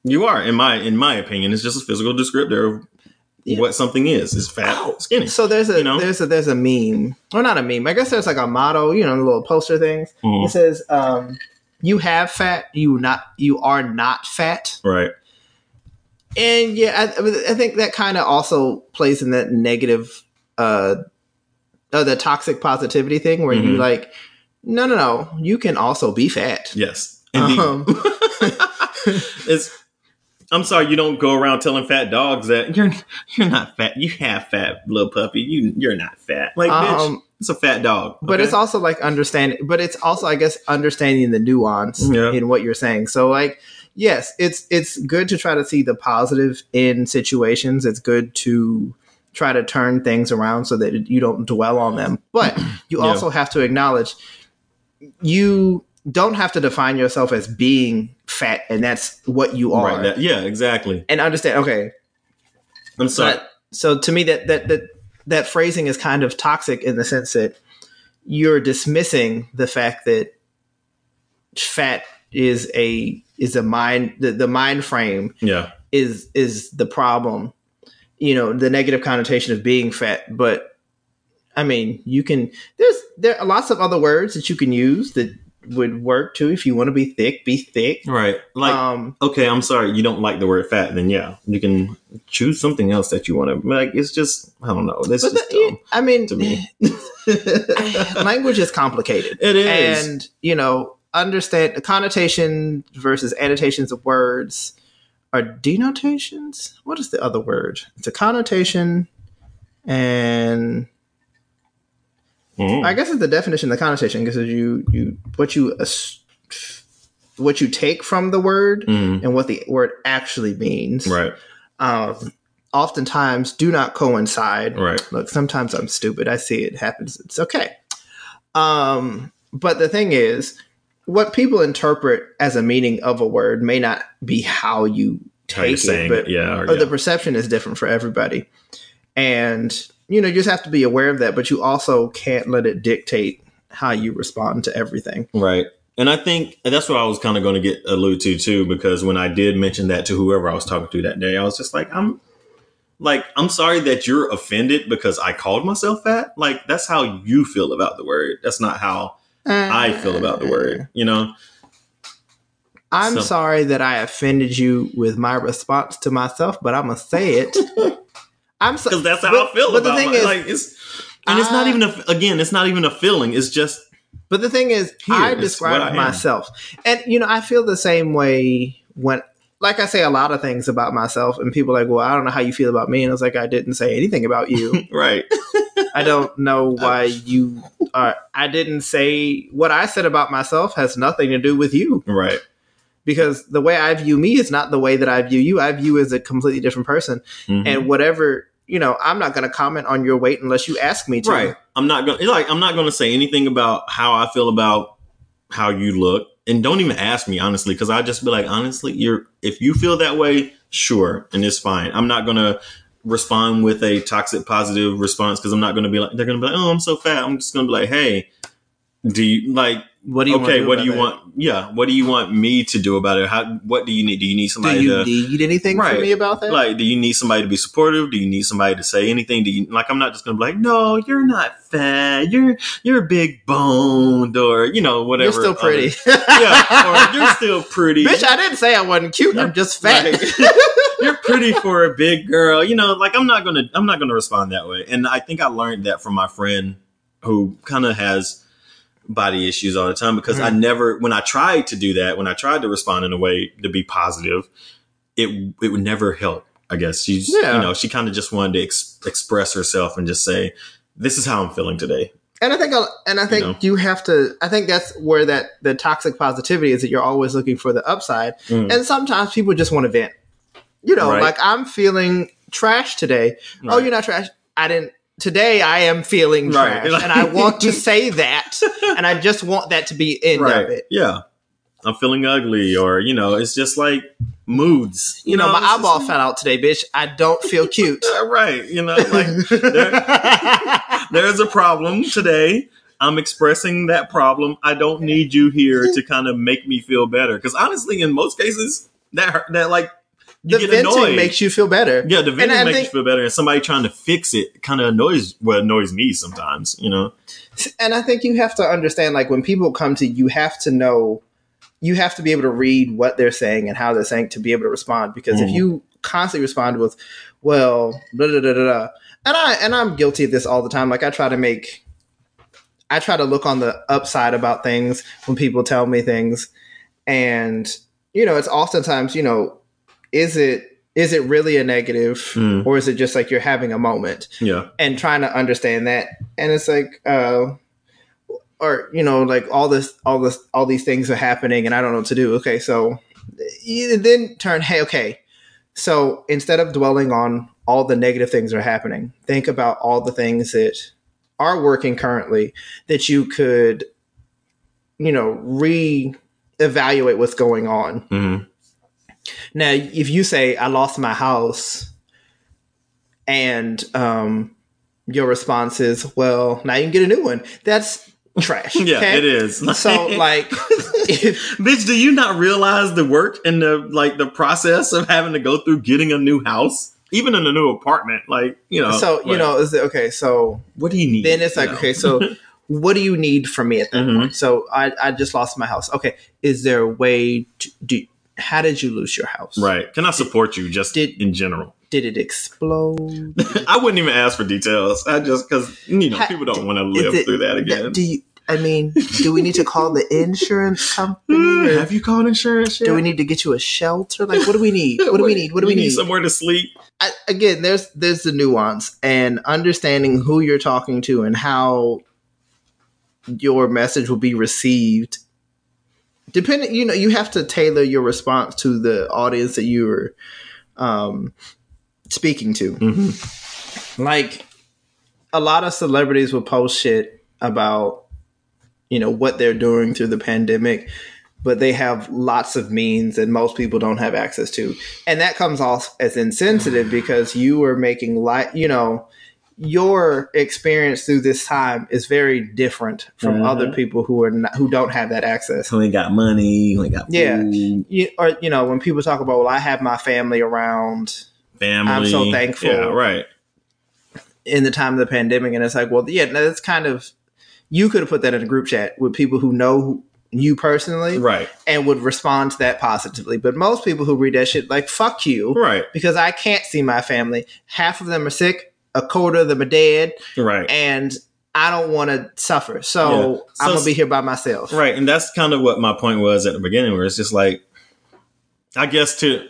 you are. In my in my opinion, it's just a physical descriptor of Yeah. what something is. is fat, Oh, skinny. So there's a You know? there's a there's a meme, or not a meme. I guess there's like a motto, you know, little poster things. Mhm. It says, um, "You have fat. You not. You are not fat." Right. And yeah, I, I think that kind of also plays in that negative, uh, uh, the toxic positivity thing, where you Mhm. like, no, no, no, you can also be fat. Yes. Indeed. Um, it's I'm sorry you don't go around telling fat dogs that you're you're not fat. You have fat, little puppy. You you're not fat. Like bitch, Um, it's a fat dog. but okay? it's also like understanding but it's also i guess understanding the nuance Yeah. in what you're saying so like yes it's it's good to try to see the positive in situations it's good to try to turn things around so that you don't dwell on them but you Yeah. also have to acknowledge you don't have to define yourself as being fat and that's what you are right. That, yeah, exactly. and understand okay I'm sorry. but so to me that that that that phrasing is kind of toxic in the sense that you're dismissing the fact that fat is a is a mind the, the mind frame yeah. is is the problem you know the negative connotation of being fat but i mean you can there's there are lots of other words that you can use that would work too if you want to be thick be thick Right. Like um okay, I'm sorry you don't like the word fat. Then yeah, you can choose something else that you want to. Like it's just I don't know. This is i mean to me. language is complicated It is. and you know understand the connotation versus annotations of words are denotations what is the other word it's a connotation and Mhm. i guess it's the definition of the connotation because you you what you what you take from the word Mhm. and what the word actually means Right. um oftentimes do not coincide Right. look sometimes i'm stupid i see it happens it's okay um but the thing is what people interpret as a meaning of a word may not be how you How you're take it saying but it, yeah. Or, or yeah. the perception is different for everybody and you know you just have to be aware of that but you also can't let it dictate how you respond to everything Right. And I think that's what I was kind of going to get allude to too, because when I did mention that to whoever I was talking to that day, I was just like, I'm like, I'm sorry that you're offended because I called myself that. Like, that's how you feel about the word. That's not how I feel about the word, uh. you know? i'm So- sorry that i offended you with my response to myself but i'm gonna say it i'm so, Because that's how but- I feel but the thing my, is- like, it's, and it's not even a, again, it's not even a feeling. It's just, But the thing is, I describe I am. myself, and you know, I feel the same way when, like, I say a lot of things about myself, and people are like, "Well, I don't know how you feel about me," and I was like, "I didn't say anything about you. right. I don't know why you are. I didn't say what I said about myself has nothing to do with you Right. because the way I view me is not the way that I view you. I view you as a completely different person, Mhm. and whatever." You know, I'm not going to comment on your weight unless you ask me to. Right. I'm not going to like I'm not going to say anything about how I feel about how you look and don't even ask me honestly cuz I just be like honestly you're if you feel that way sure and it's fine. I'm not going to respond with a toxic positive response cuz I'm not going to be like they're going to be like oh I'm so fat. I'm just going to be like hey do you like? What do you okay, want what do you want? Yeah, what do you want me to do about it? How? What do you need? Do you need somebody Do you to need anything Right. from me about that? like? Do you need somebody to be supportive? Do you need somebody to say anything? Do you like? I'm not just gonna be like, no, you're not fat. You're you're big boned, or you know whatever. You're still pretty. other- yeah, or you're still pretty. Bitch, I didn't say I wasn't cute. I'm just fat. Like, you're pretty for a big girl. You know, like I'm not gonna I'm not gonna respond that way. And I think I learned that from my friend who kind of has body issues all the time because I never when I tried to do that, when I tried to respond in a way to be positive, it it would never help. I guess she's Yeah. you know, she kind of just wanted to ex- express herself and just say, This is how I'm feeling today. And I think, I'll, and I think know? you have to. I think that's where that the toxic positivity is that you're always looking for the upside, Mm. and sometimes people just want to vent. You know, Right. like I'm feeling trash today. Oh, you're not trash. I didn't. Today I am feeling Right. trash, and I want to say that, and I just want that to be end of it. Yeah. I'm feeling ugly, or you know, it's just like moods. You know, my it's just- eyeball fell out today, bitch. I don't feel cute. Right. You know, like there's a problem today. I'm expressing that problem. I don't need you here to kind of make me feel better. Because honestly, in most cases, that that like you the venting annoyed. makes you feel better. yeah, the venting I makes think- you feel better, and somebody trying to fix it kind of annoys well annoys me sometimes. You know, and I think you have to understand, like when people come to you, you have to know, you have to be able to read what they're saying and how they're saying to be able to respond. Because if Mhm. you constantly respond with, "Well," da da da da, and I and I'm guilty of this all the time. Like I try to make, I try to look on the upside about things when people tell me things, and you know, it's oftentimes, you know, is it is it really a negative Mm. or is it just like you're having a moment? yeah, and trying to understand that. And it's like uh or you know like all this all this all these things are happening and i don't know what to do. Okay so you then turn hey okay. So instead of dwelling on all the negative things that are happening think about all the things that are working currently that you could you know re evaluate what's going on. Hmm now, if you say I lost my house, and um, your response is, "Well, now you can get a new one," that's trash. yeah, okay? it is. So, like, if, bitch, do you not realize the work and the like the process of having to go through getting a new house, even in a new apartment? Like, you know, so you know, is it, okay. So what do you need? then it's like, know? okay, so what do you need from me at that Mhm. point? So I, I just lost my house. Okay, is there a way to do? How did you lose your house? Right. Can I support you just Did- in general? Did it explode? I wouldn't even ask for details. I just because you know Ha- people don't want to live it- through that again. Do you? I mean, do we need to call the insurance company? Have you called insurance yet? do we need to get you a shelter? Like, what do we need? What do we need? What do we You need? Somewhere to sleep. I, again, there's there's the nuance and understanding who you're talking to and how your message will be received. Depending, you know, you have to tailor your response to the audience that you're um, speaking to. Mm-hmm. Like, a lot of celebrities will post shit about, you know, what they're doing through the pandemic, but they have lots of means that most people don't have access to. And that comes off as insensitive because you are making light, you know, your experience through this time is very different from Mhm. other people who are not, who don't have that access. We ain't got money. We ain't got Yeah. You, or you know, when people talk about, well, I have my family around family. I'm so thankful. Yeah, right. in the time of the pandemic, and it's like, well, yeah, no, that's kind of you could have put that in a group chat with people who know you personally Right. and would respond to that positively. But most people who read that shit, like, fuck you, Right. because I can't see my family. Half of them are sick, a quarter of them are dead, Right. and I don't want to suffer. So, Yeah. So I'm gonna be here by myself. Right, and that's kind of what my point was at the beginning, where it's just like, I guess to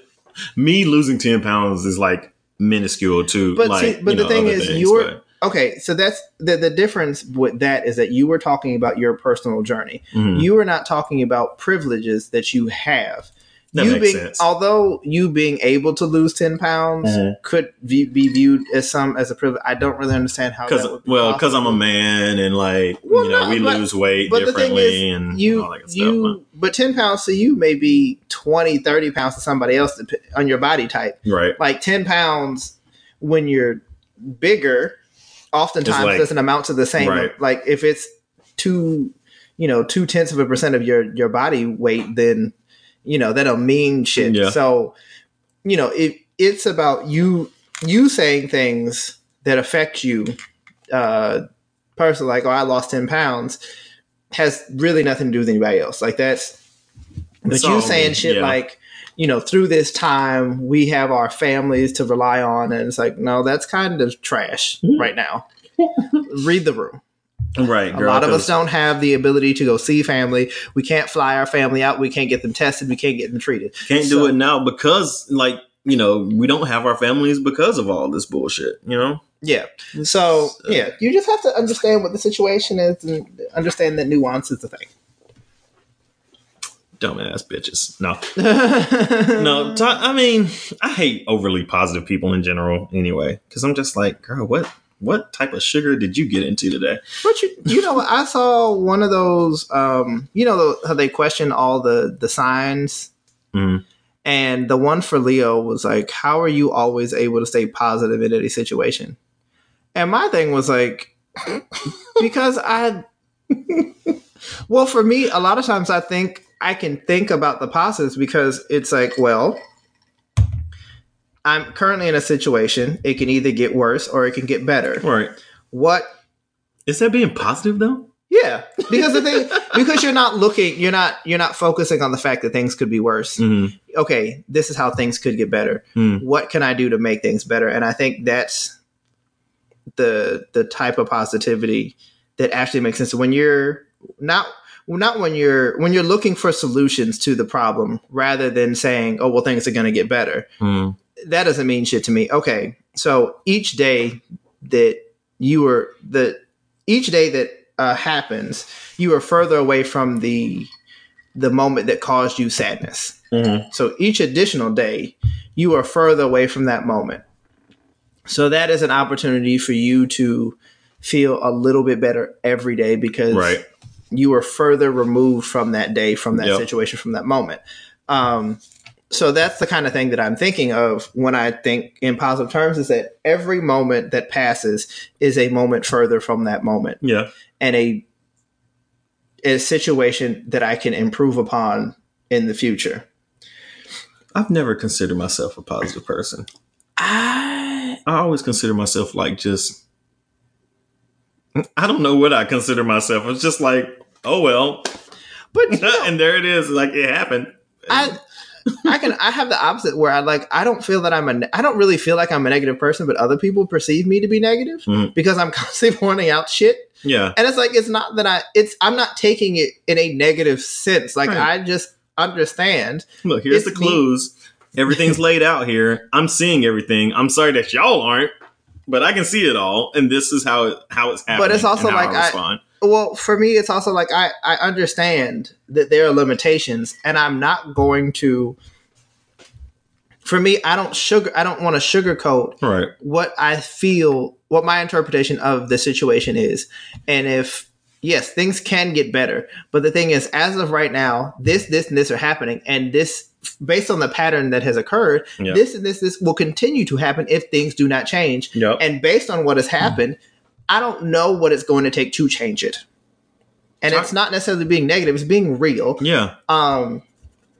me losing ten pounds is like minuscule to But like. see, but the know, thing is, things, you're but- okay. So that's the the difference with that is that you were talking about your personal journey. Mhm. You are not talking about privileges that you have. That you makes being, sense. although you being able to lose ten pounds Mhm. could be, be viewed as some as a privilege. I don't really understand how. because be well, because I'm a man and like Well, you know no, we but- lose weight But differently is, and you all that you stuff. but ten pounds to you may be 20, 30 pounds to somebody else on your body type. right? Like ten pounds when you're bigger, oftentimes like- doesn't amount to the same. Right. Like if it's two, you know two tenths of a percent of your your body weight, then you know that don't mean shit. Yeah. So you know it it's about you you saying things that affect you uh personally like oh i lost 10 pounds has really nothing to do with anybody else like that's but you saying shit yeah. like you know through this time we have our families to rely on and it's like no that's kind of trash Mm-hmm. right now read the room Right. a girl, lot of us don't have the ability to go see family we can't fly our family out we can't get them tested we can't get them treated Can't So- do it now because, like, you know, we don't have our families because of all this bullshit. You know. Yeah. So uh, yeah, you just have to understand what the situation is and understand that nuance is the thing. Dumbass bitches. No. No. To- I mean, I hate overly positive people in general. Anyway, because I'm just like, girl, what what type of sugar did you get into today? But you, you know. I saw one of those. Um, you know how they question all the the signs, Mhm. and the one for Leo was like, "How are you always able to stay positive in any situation?" And my thing was like, because I, well, for me, a lot of times I think I can think about the positives because it's like, well, I'm currently in a situation. It can either get worse or it can get better. Right. What Is that being positive though? yeah, because the thing, because you're not looking, you're not, you're not focusing on the fact that things could be worse. Mm-hmm. Okay, this is how things could get better. Mm. What can I do to make things better? And I think that's the the type of positivity that actually makes sense when you're not not when you're when you're looking for solutions to the problem rather than saying, "Oh, well, things are going to get better." Mm. That doesn't mean shit to me. Okay, so each day that you were the each day that uh, happens, you are further away from the the moment that caused you sadness. Mm-hmm. So each additional day, you are further away from that moment. So that is an opportunity for you to feel a little bit better every day because Right. you are further removed from that day, from that Yep. situation, from that moment. Um, so that's the kind of thing that I'm thinking of when I think in positive terms is that every moment that passes is a moment further from that moment Yeah. and a a situation that I can improve upon in the future. I've never considered myself a positive person. I I always consider myself like just I don't know what I consider myself. It's just like, oh well. but you know, and there it is. Like it happened. I I can I have the opposite where I like I don't feel that I'm a I don't really feel like I'm a negative person, but other people perceive me to be negative Mhm. because I'm constantly pointing out shit. Yeah. And it's like it's not that I it's I'm not taking it in a negative sense. Like Right. I just understand. Look, here's the me. clues. Everything's laid out here. I'm seeing everything. I'm sorry that y'all aren't, but I can see it all, and this is how it how it's happening. But it's also like I I-. Well, for me it's also like I I understand that there are limitations and I'm not going to for me I don't sugar I don't want to sugarcoat right. what I feel, what my interpretation of the situation is. And if, yes, things can get better. But the thing is, as of right now, this, this, and this are happening. And this, based on the pattern that has occurred, Yeah. this and this, this will continue to happen if things do not change. Yep. And based on what has happened, I don't know what it's going to take to change it. And it's not necessarily being negative, it's being real yeah. um,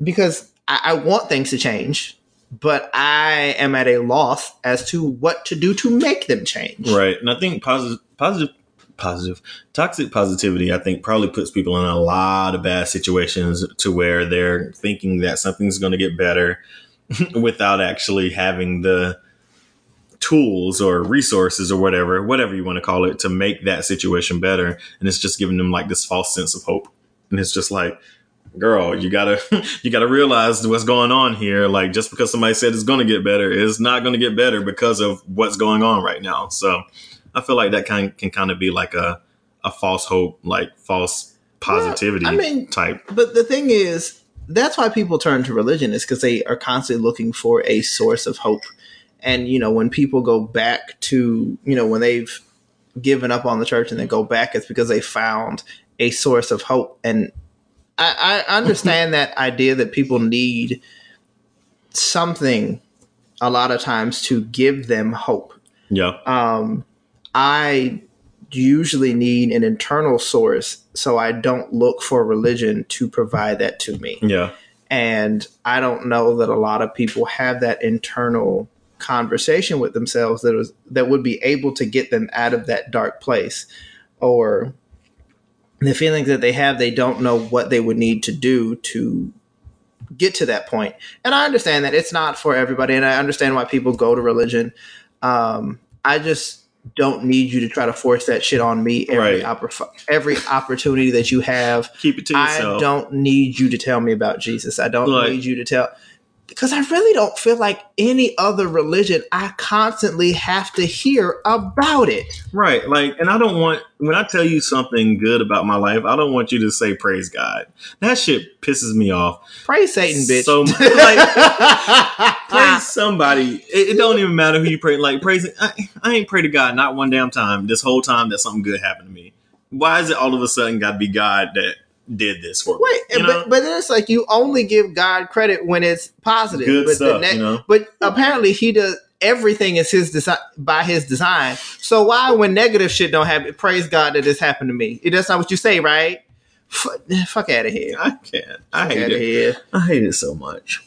because I, I want things to change, but I am at a loss as to what to do to make them change. Right. And I think positive, positive, positive, toxic positivity, I think probably puts people in a lot of bad situations to where they're thinking that something's going to get better without actually having the tools or resources or whatever, whatever you want to call it, to make that situation better. And it's just giving them like this false sense of hope. And it's just like, girl, you gotta, you gotta realize what's going on here. Like just because somebody said it's to get better, it's not to get better because of what's going on right now. So I feel like that kind can kind of be like a, a false hope, like false positivity I mean- type. But the thing is, that's why people turn to religion is because they are constantly looking for a source of hope. And you know, when people go back to you know when they've given up on the church and they go back, it's because they found a source of hope. And I, I understand that idea that people need something a lot of times to give them hope. Yeah. um, I usually need an internal source, so I don't look for religion to provide that to me. Yeah. And I don't know that a lot of people have that internal conversation with themselves that was that would be able to get them out of that dark place or the feelings that they have they don't know what they would need to do to get to that point and i understand that it's not for everybody and i understand why people go to religion um, i just don't need you to try to force that shit on me every Right. oppor- every opportunity that you have Keep it to yourself. I don't need you to tell me about Jesus. I don't Right. need you to tell because I really don't feel like any other religion I constantly have to hear about it. Right. Like, and I don't want, when I tell you something good about my life, I don't want you to say praise God. That shit pisses me off. Praise Satan, bitch. So, like, praise ah. somebody. It, it don't even matter who you pray. Like, praise, I, I ain't prayed to God not one damn time this whole time that something good happened to me. Why is it all of a sudden got to be God that did this for me? Wait, You know? but, but then it's like you only give God credit when it's positive. Good but the stuff, ne- you know? But apparently he does everything is his design by his design. So why when negative shit don't happen, praise God that this happened to me? That's not what you say, right? Fuck, fuck out of here. I can't. I Fuck hate it. here. I hate it so much.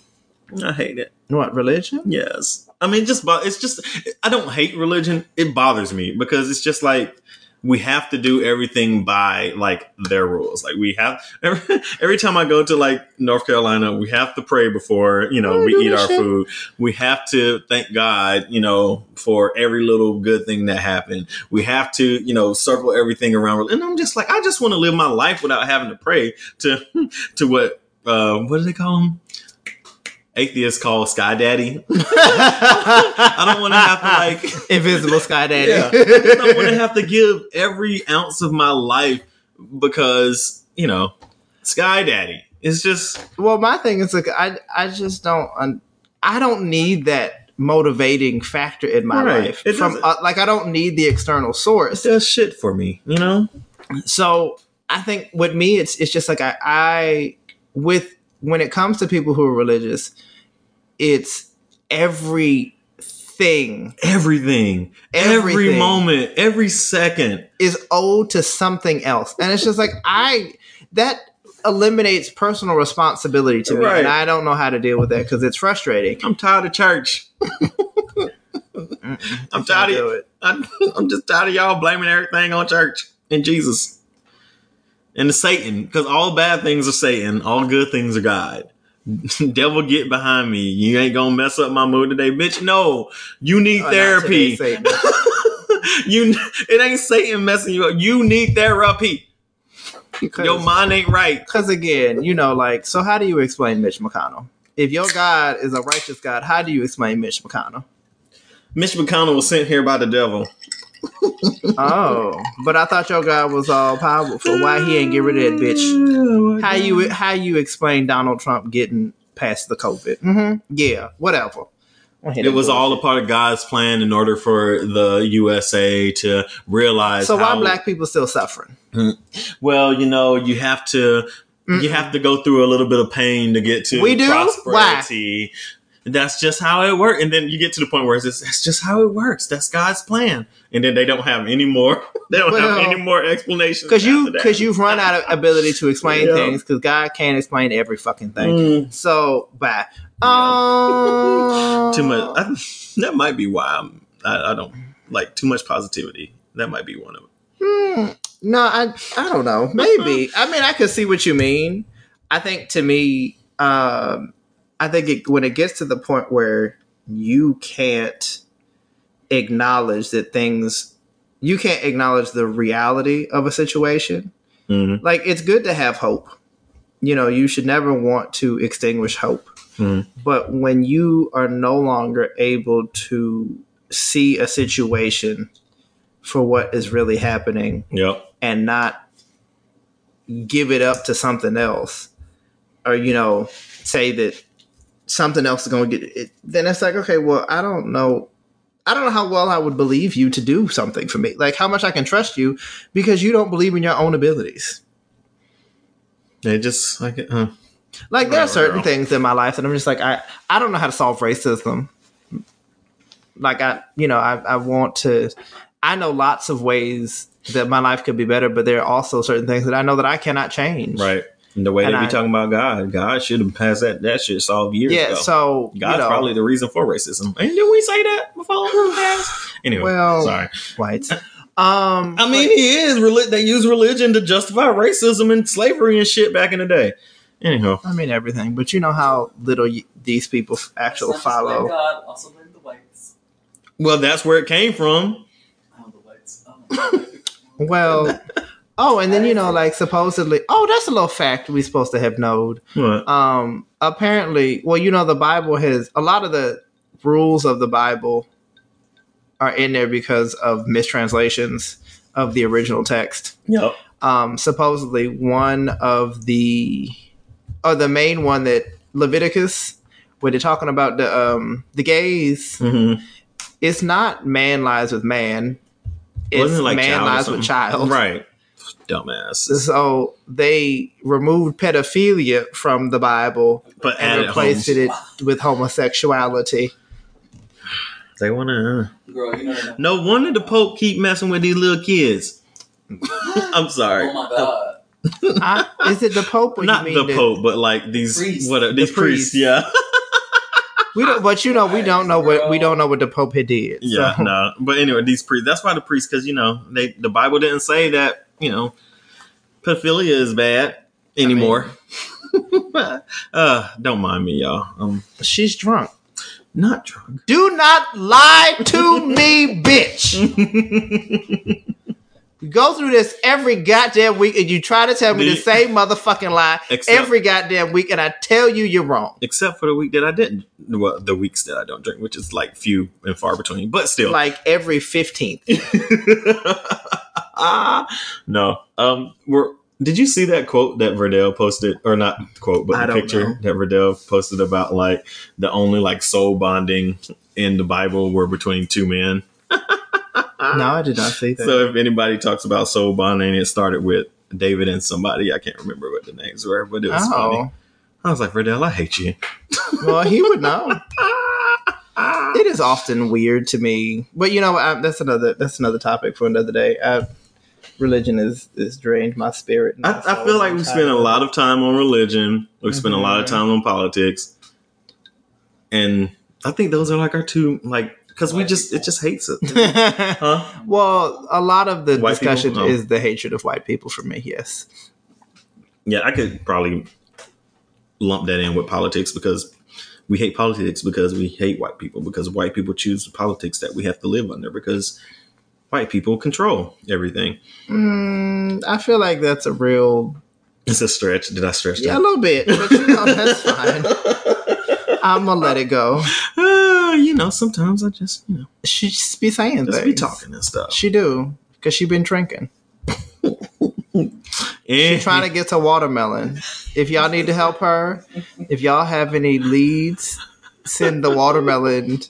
I hate it. What religion? Yes. I mean, just it's just I don't hate religion. It bothers me because it's just like we have to do everything by like their rules. Like we have every, every time I go to like North Carolina, we have to pray before you know we eat our shit. food. We have to thank God, you know, for every little good thing that happened. We have to, you know, circle everything around. And I'm just like, I just want to live my life without having to pray to to what uh what do they call them? Atheists call Sky Daddy. I don't want to have to like Invisible Sky Daddy. yeah. I don't want to have to give every ounce of my life because you know Sky Daddy. It's just well, my thing is like I I just don't I don't need that motivating factor in my Right. life It from uh, like I don't need the external it source. does shit for me, you know. So I think with me, it's it's just like I, I with when it comes to people who are religious, it's everything Everything, every moment, every second. is owed to something else, and it's just like I that eliminates personal responsibility to me, Right. and I don't know how to deal with that because it's frustrating. I'm tired of church. I'm tired of it. I'm, I'm just tired of y'all blaming everything on church and Jesus and the Satan because all bad things are Satan, all good things are God. Devil, get behind me! You ain't gonna mess up my mood today, bitch. No, you need Oh, therapy. today, you, it ain't Satan messing you up. You need therapy. Your mind ain't right. Because again, you know, like, so how do you explain Mitch McConnell? If your God is a righteous God, how do you explain Mitch McConnell? Mitch McConnell was sent here by the devil. Oh, but I thought your God was all powerful. Why he ain't get rid of that bitch? How you how you explain Donald Trump getting past the COVID? Mm-hmm. Yeah, whatever. It was all a part of God's plan in order for the USA to realize. So why how- black people still suffering? Well, you know, you have to you have to go through a little bit of pain to get to We do? prosperity. That's just how it works. And then you get to the point where it's just, that's just how it works. That's God's plan. And then they don't have any more. They don't Well, have any more explanations. Because you because you've run out of ability to explain Yeah. things. Because God can't explain every fucking thing. Mm, So bye. Um, too much. I, that might be why I'm. I, I don't like too much positivity. That might be one of them. Hmm. No, I I don't know. Maybe. I mean, I could see what you mean. I think to me, um, I think it, when it gets to the point where you can't acknowledge that things, you can't acknowledge the reality of a situation. Mhm. Like it's good to have hope. You know, you should never want to extinguish hope. Mhm. But when you are no longer able to see a situation for what is really happening Yep. and not give it up to something else or you know say that something else is going to get it then it's like okay well i don't know i don't know how well i would believe you to do something for me like how much i can trust you because you don't believe in your own abilities They just like it. Huh. like there are certain right. things in my life that i'm just like i i don't know how to solve racism like i you know i, I want to i know lots of ways that my life could be better, but there are also certain things that I know that I cannot change. Right. And the way And they be I- talking about God, God should have passed that that shit solved years Yeah. ago. So God's you know, probably the reason for racism. And did we say that before? anyway, Well- sorry. whites. Um, I mean, he is. Reli- they use religion to justify racism and slavery and shit back in the day. Anyhow, I mean everything, but you know how little y- these people actually Let's not just blame follow. God, also blame the whites. well, that's where it came from. Oh, the whites. Oh. Well, oh, and then you know, like supposedly, oh, that's a little fact we're supposed to have known. What? Um, apparently, well, you know, the Bible has a lot of the rules of the Bible are in there because of mistranslations of the original text. Yep. Um, supposedly, one of the, or the main one that Leviticus, where they're talking about the um the gays, Mm-hmm. it's not man lies with man. It's Wasn't it like man child lies with child. Right. Dumbass. So they removed pedophilia from the Bible But and replaced homes. it with homosexuality. They want to. Uh, Girl, you know. No wonder the Pope keep messing with these little kids. I'm sorry. Oh my god. I, is it the Pope? Or Not you the mean the, Pope, but like these Priest. what are, these The priests. priest. Yeah, We don't, but you know, we don't know what we don't know what the Pope had did. yeah, so. no. But anyway, these priests. That's why the priests, because you know, they the Bible didn't say that you know, pedophilia is bad anymore. I mean, uh, don't mind me, y'all. Um, she's drunk. Not drunk. Do not lie to me, bitch. you go through this every goddamn week and you try to tell me the same motherfucking lie except, every goddamn week and I tell you you're wrong. Except for the week that I didn't. Well, the weeks that I don't drink, which is like few and far between, but still. Like every 15th no. Um, we're. Did you see that quote that Verdell posted, or not quote, but the picture know. that Verdell posted about like the only like soul bonding in the Bible were between two men. No, I did not see that. So if anybody talks about soul bonding, it started with David and somebody. I can't remember what the names were, but it was funny. oh, I was like, Verdell, I hate you. well, he would know. It is often weird to me, but you know, I, that's another that's another topic for another day. I, religion is is drained my spirit. and I, I feel like we spend a lot of time on religion. We spend a lot of Mhm. time on politics, and I think those are like our two like because we White just it just hates it, huh? well, a lot of the White discussion Oh. is the hatred of white people for me. Yes, Yeah, I could probably lump that in with politics because we hate politics because we hate white people because white people choose the politics that we have to live under because white people control everything. mm, I feel like that's a real It's a stretch. Did I stretch yeah, a little bit, but you know that's fine. I'm gonna let it go. Uh, you know, sometimes I just you know She just be saying just things. be talking and stuff. She do because she been drinking. She trying to get to watermelon. If y'all need to help her, if y'all have any leads, send the watermelon.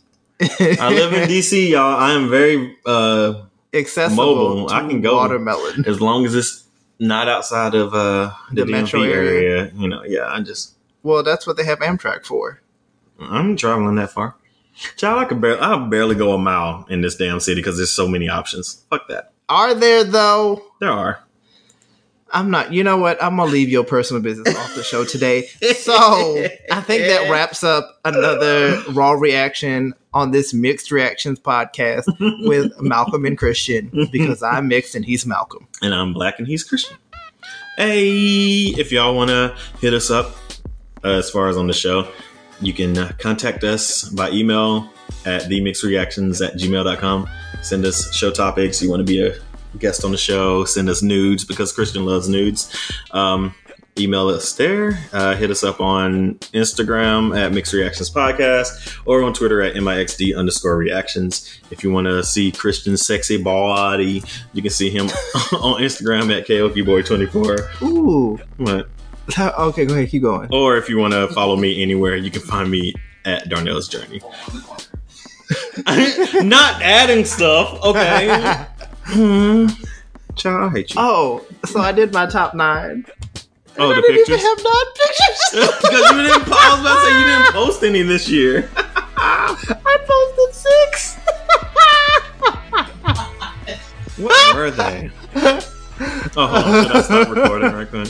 I live in DC, y'all. I am very uh accessible. Mobile. I can go. watermelon. as long as it's not outside of uh the, The metro area. area. You know, yeah. I just Well, that's what they have Amtrak for. I'm traveling that far. Child, I could barely I barely go a mile in this damn city because there's so many options. Fuck that. Are there though? There are. I'm not. You know what? I'm gonna leave your personal business off the show today. So I think that wraps up another raw reaction on this mixed reactions podcast with Malcolm and Christian because I'm mixed and he's Malcolm. and I'm black and he's Christian. Hey, if y'all want to hit us up uh, as far as on the show, you can uh, contact us by email at themixedreactions at gmail.com. Send us show topics. You want to be a guest on the show, send us nudes because Christian loves nudes. Um, email us there. Uh, hit us up on Instagram at Mixed Reactions Podcast or on Twitter at MIXD underscore reactions. If you want to see Christian's sexy body, you can see him on Instagram at KOKBoy24. Ooh. What? Okay, go ahead. Keep going. Or if you want to follow me anywhere, you can find me at Darnell's Journey. Not adding stuff, okay? Hmm? Child, I hate you. Oh, so I did my top nine. Oh, and the I didn't pictures? even have nine pictures. Because you didn't. I about to say you didn't post any this year. I posted six. what were they? Oh, should I stop recording right then?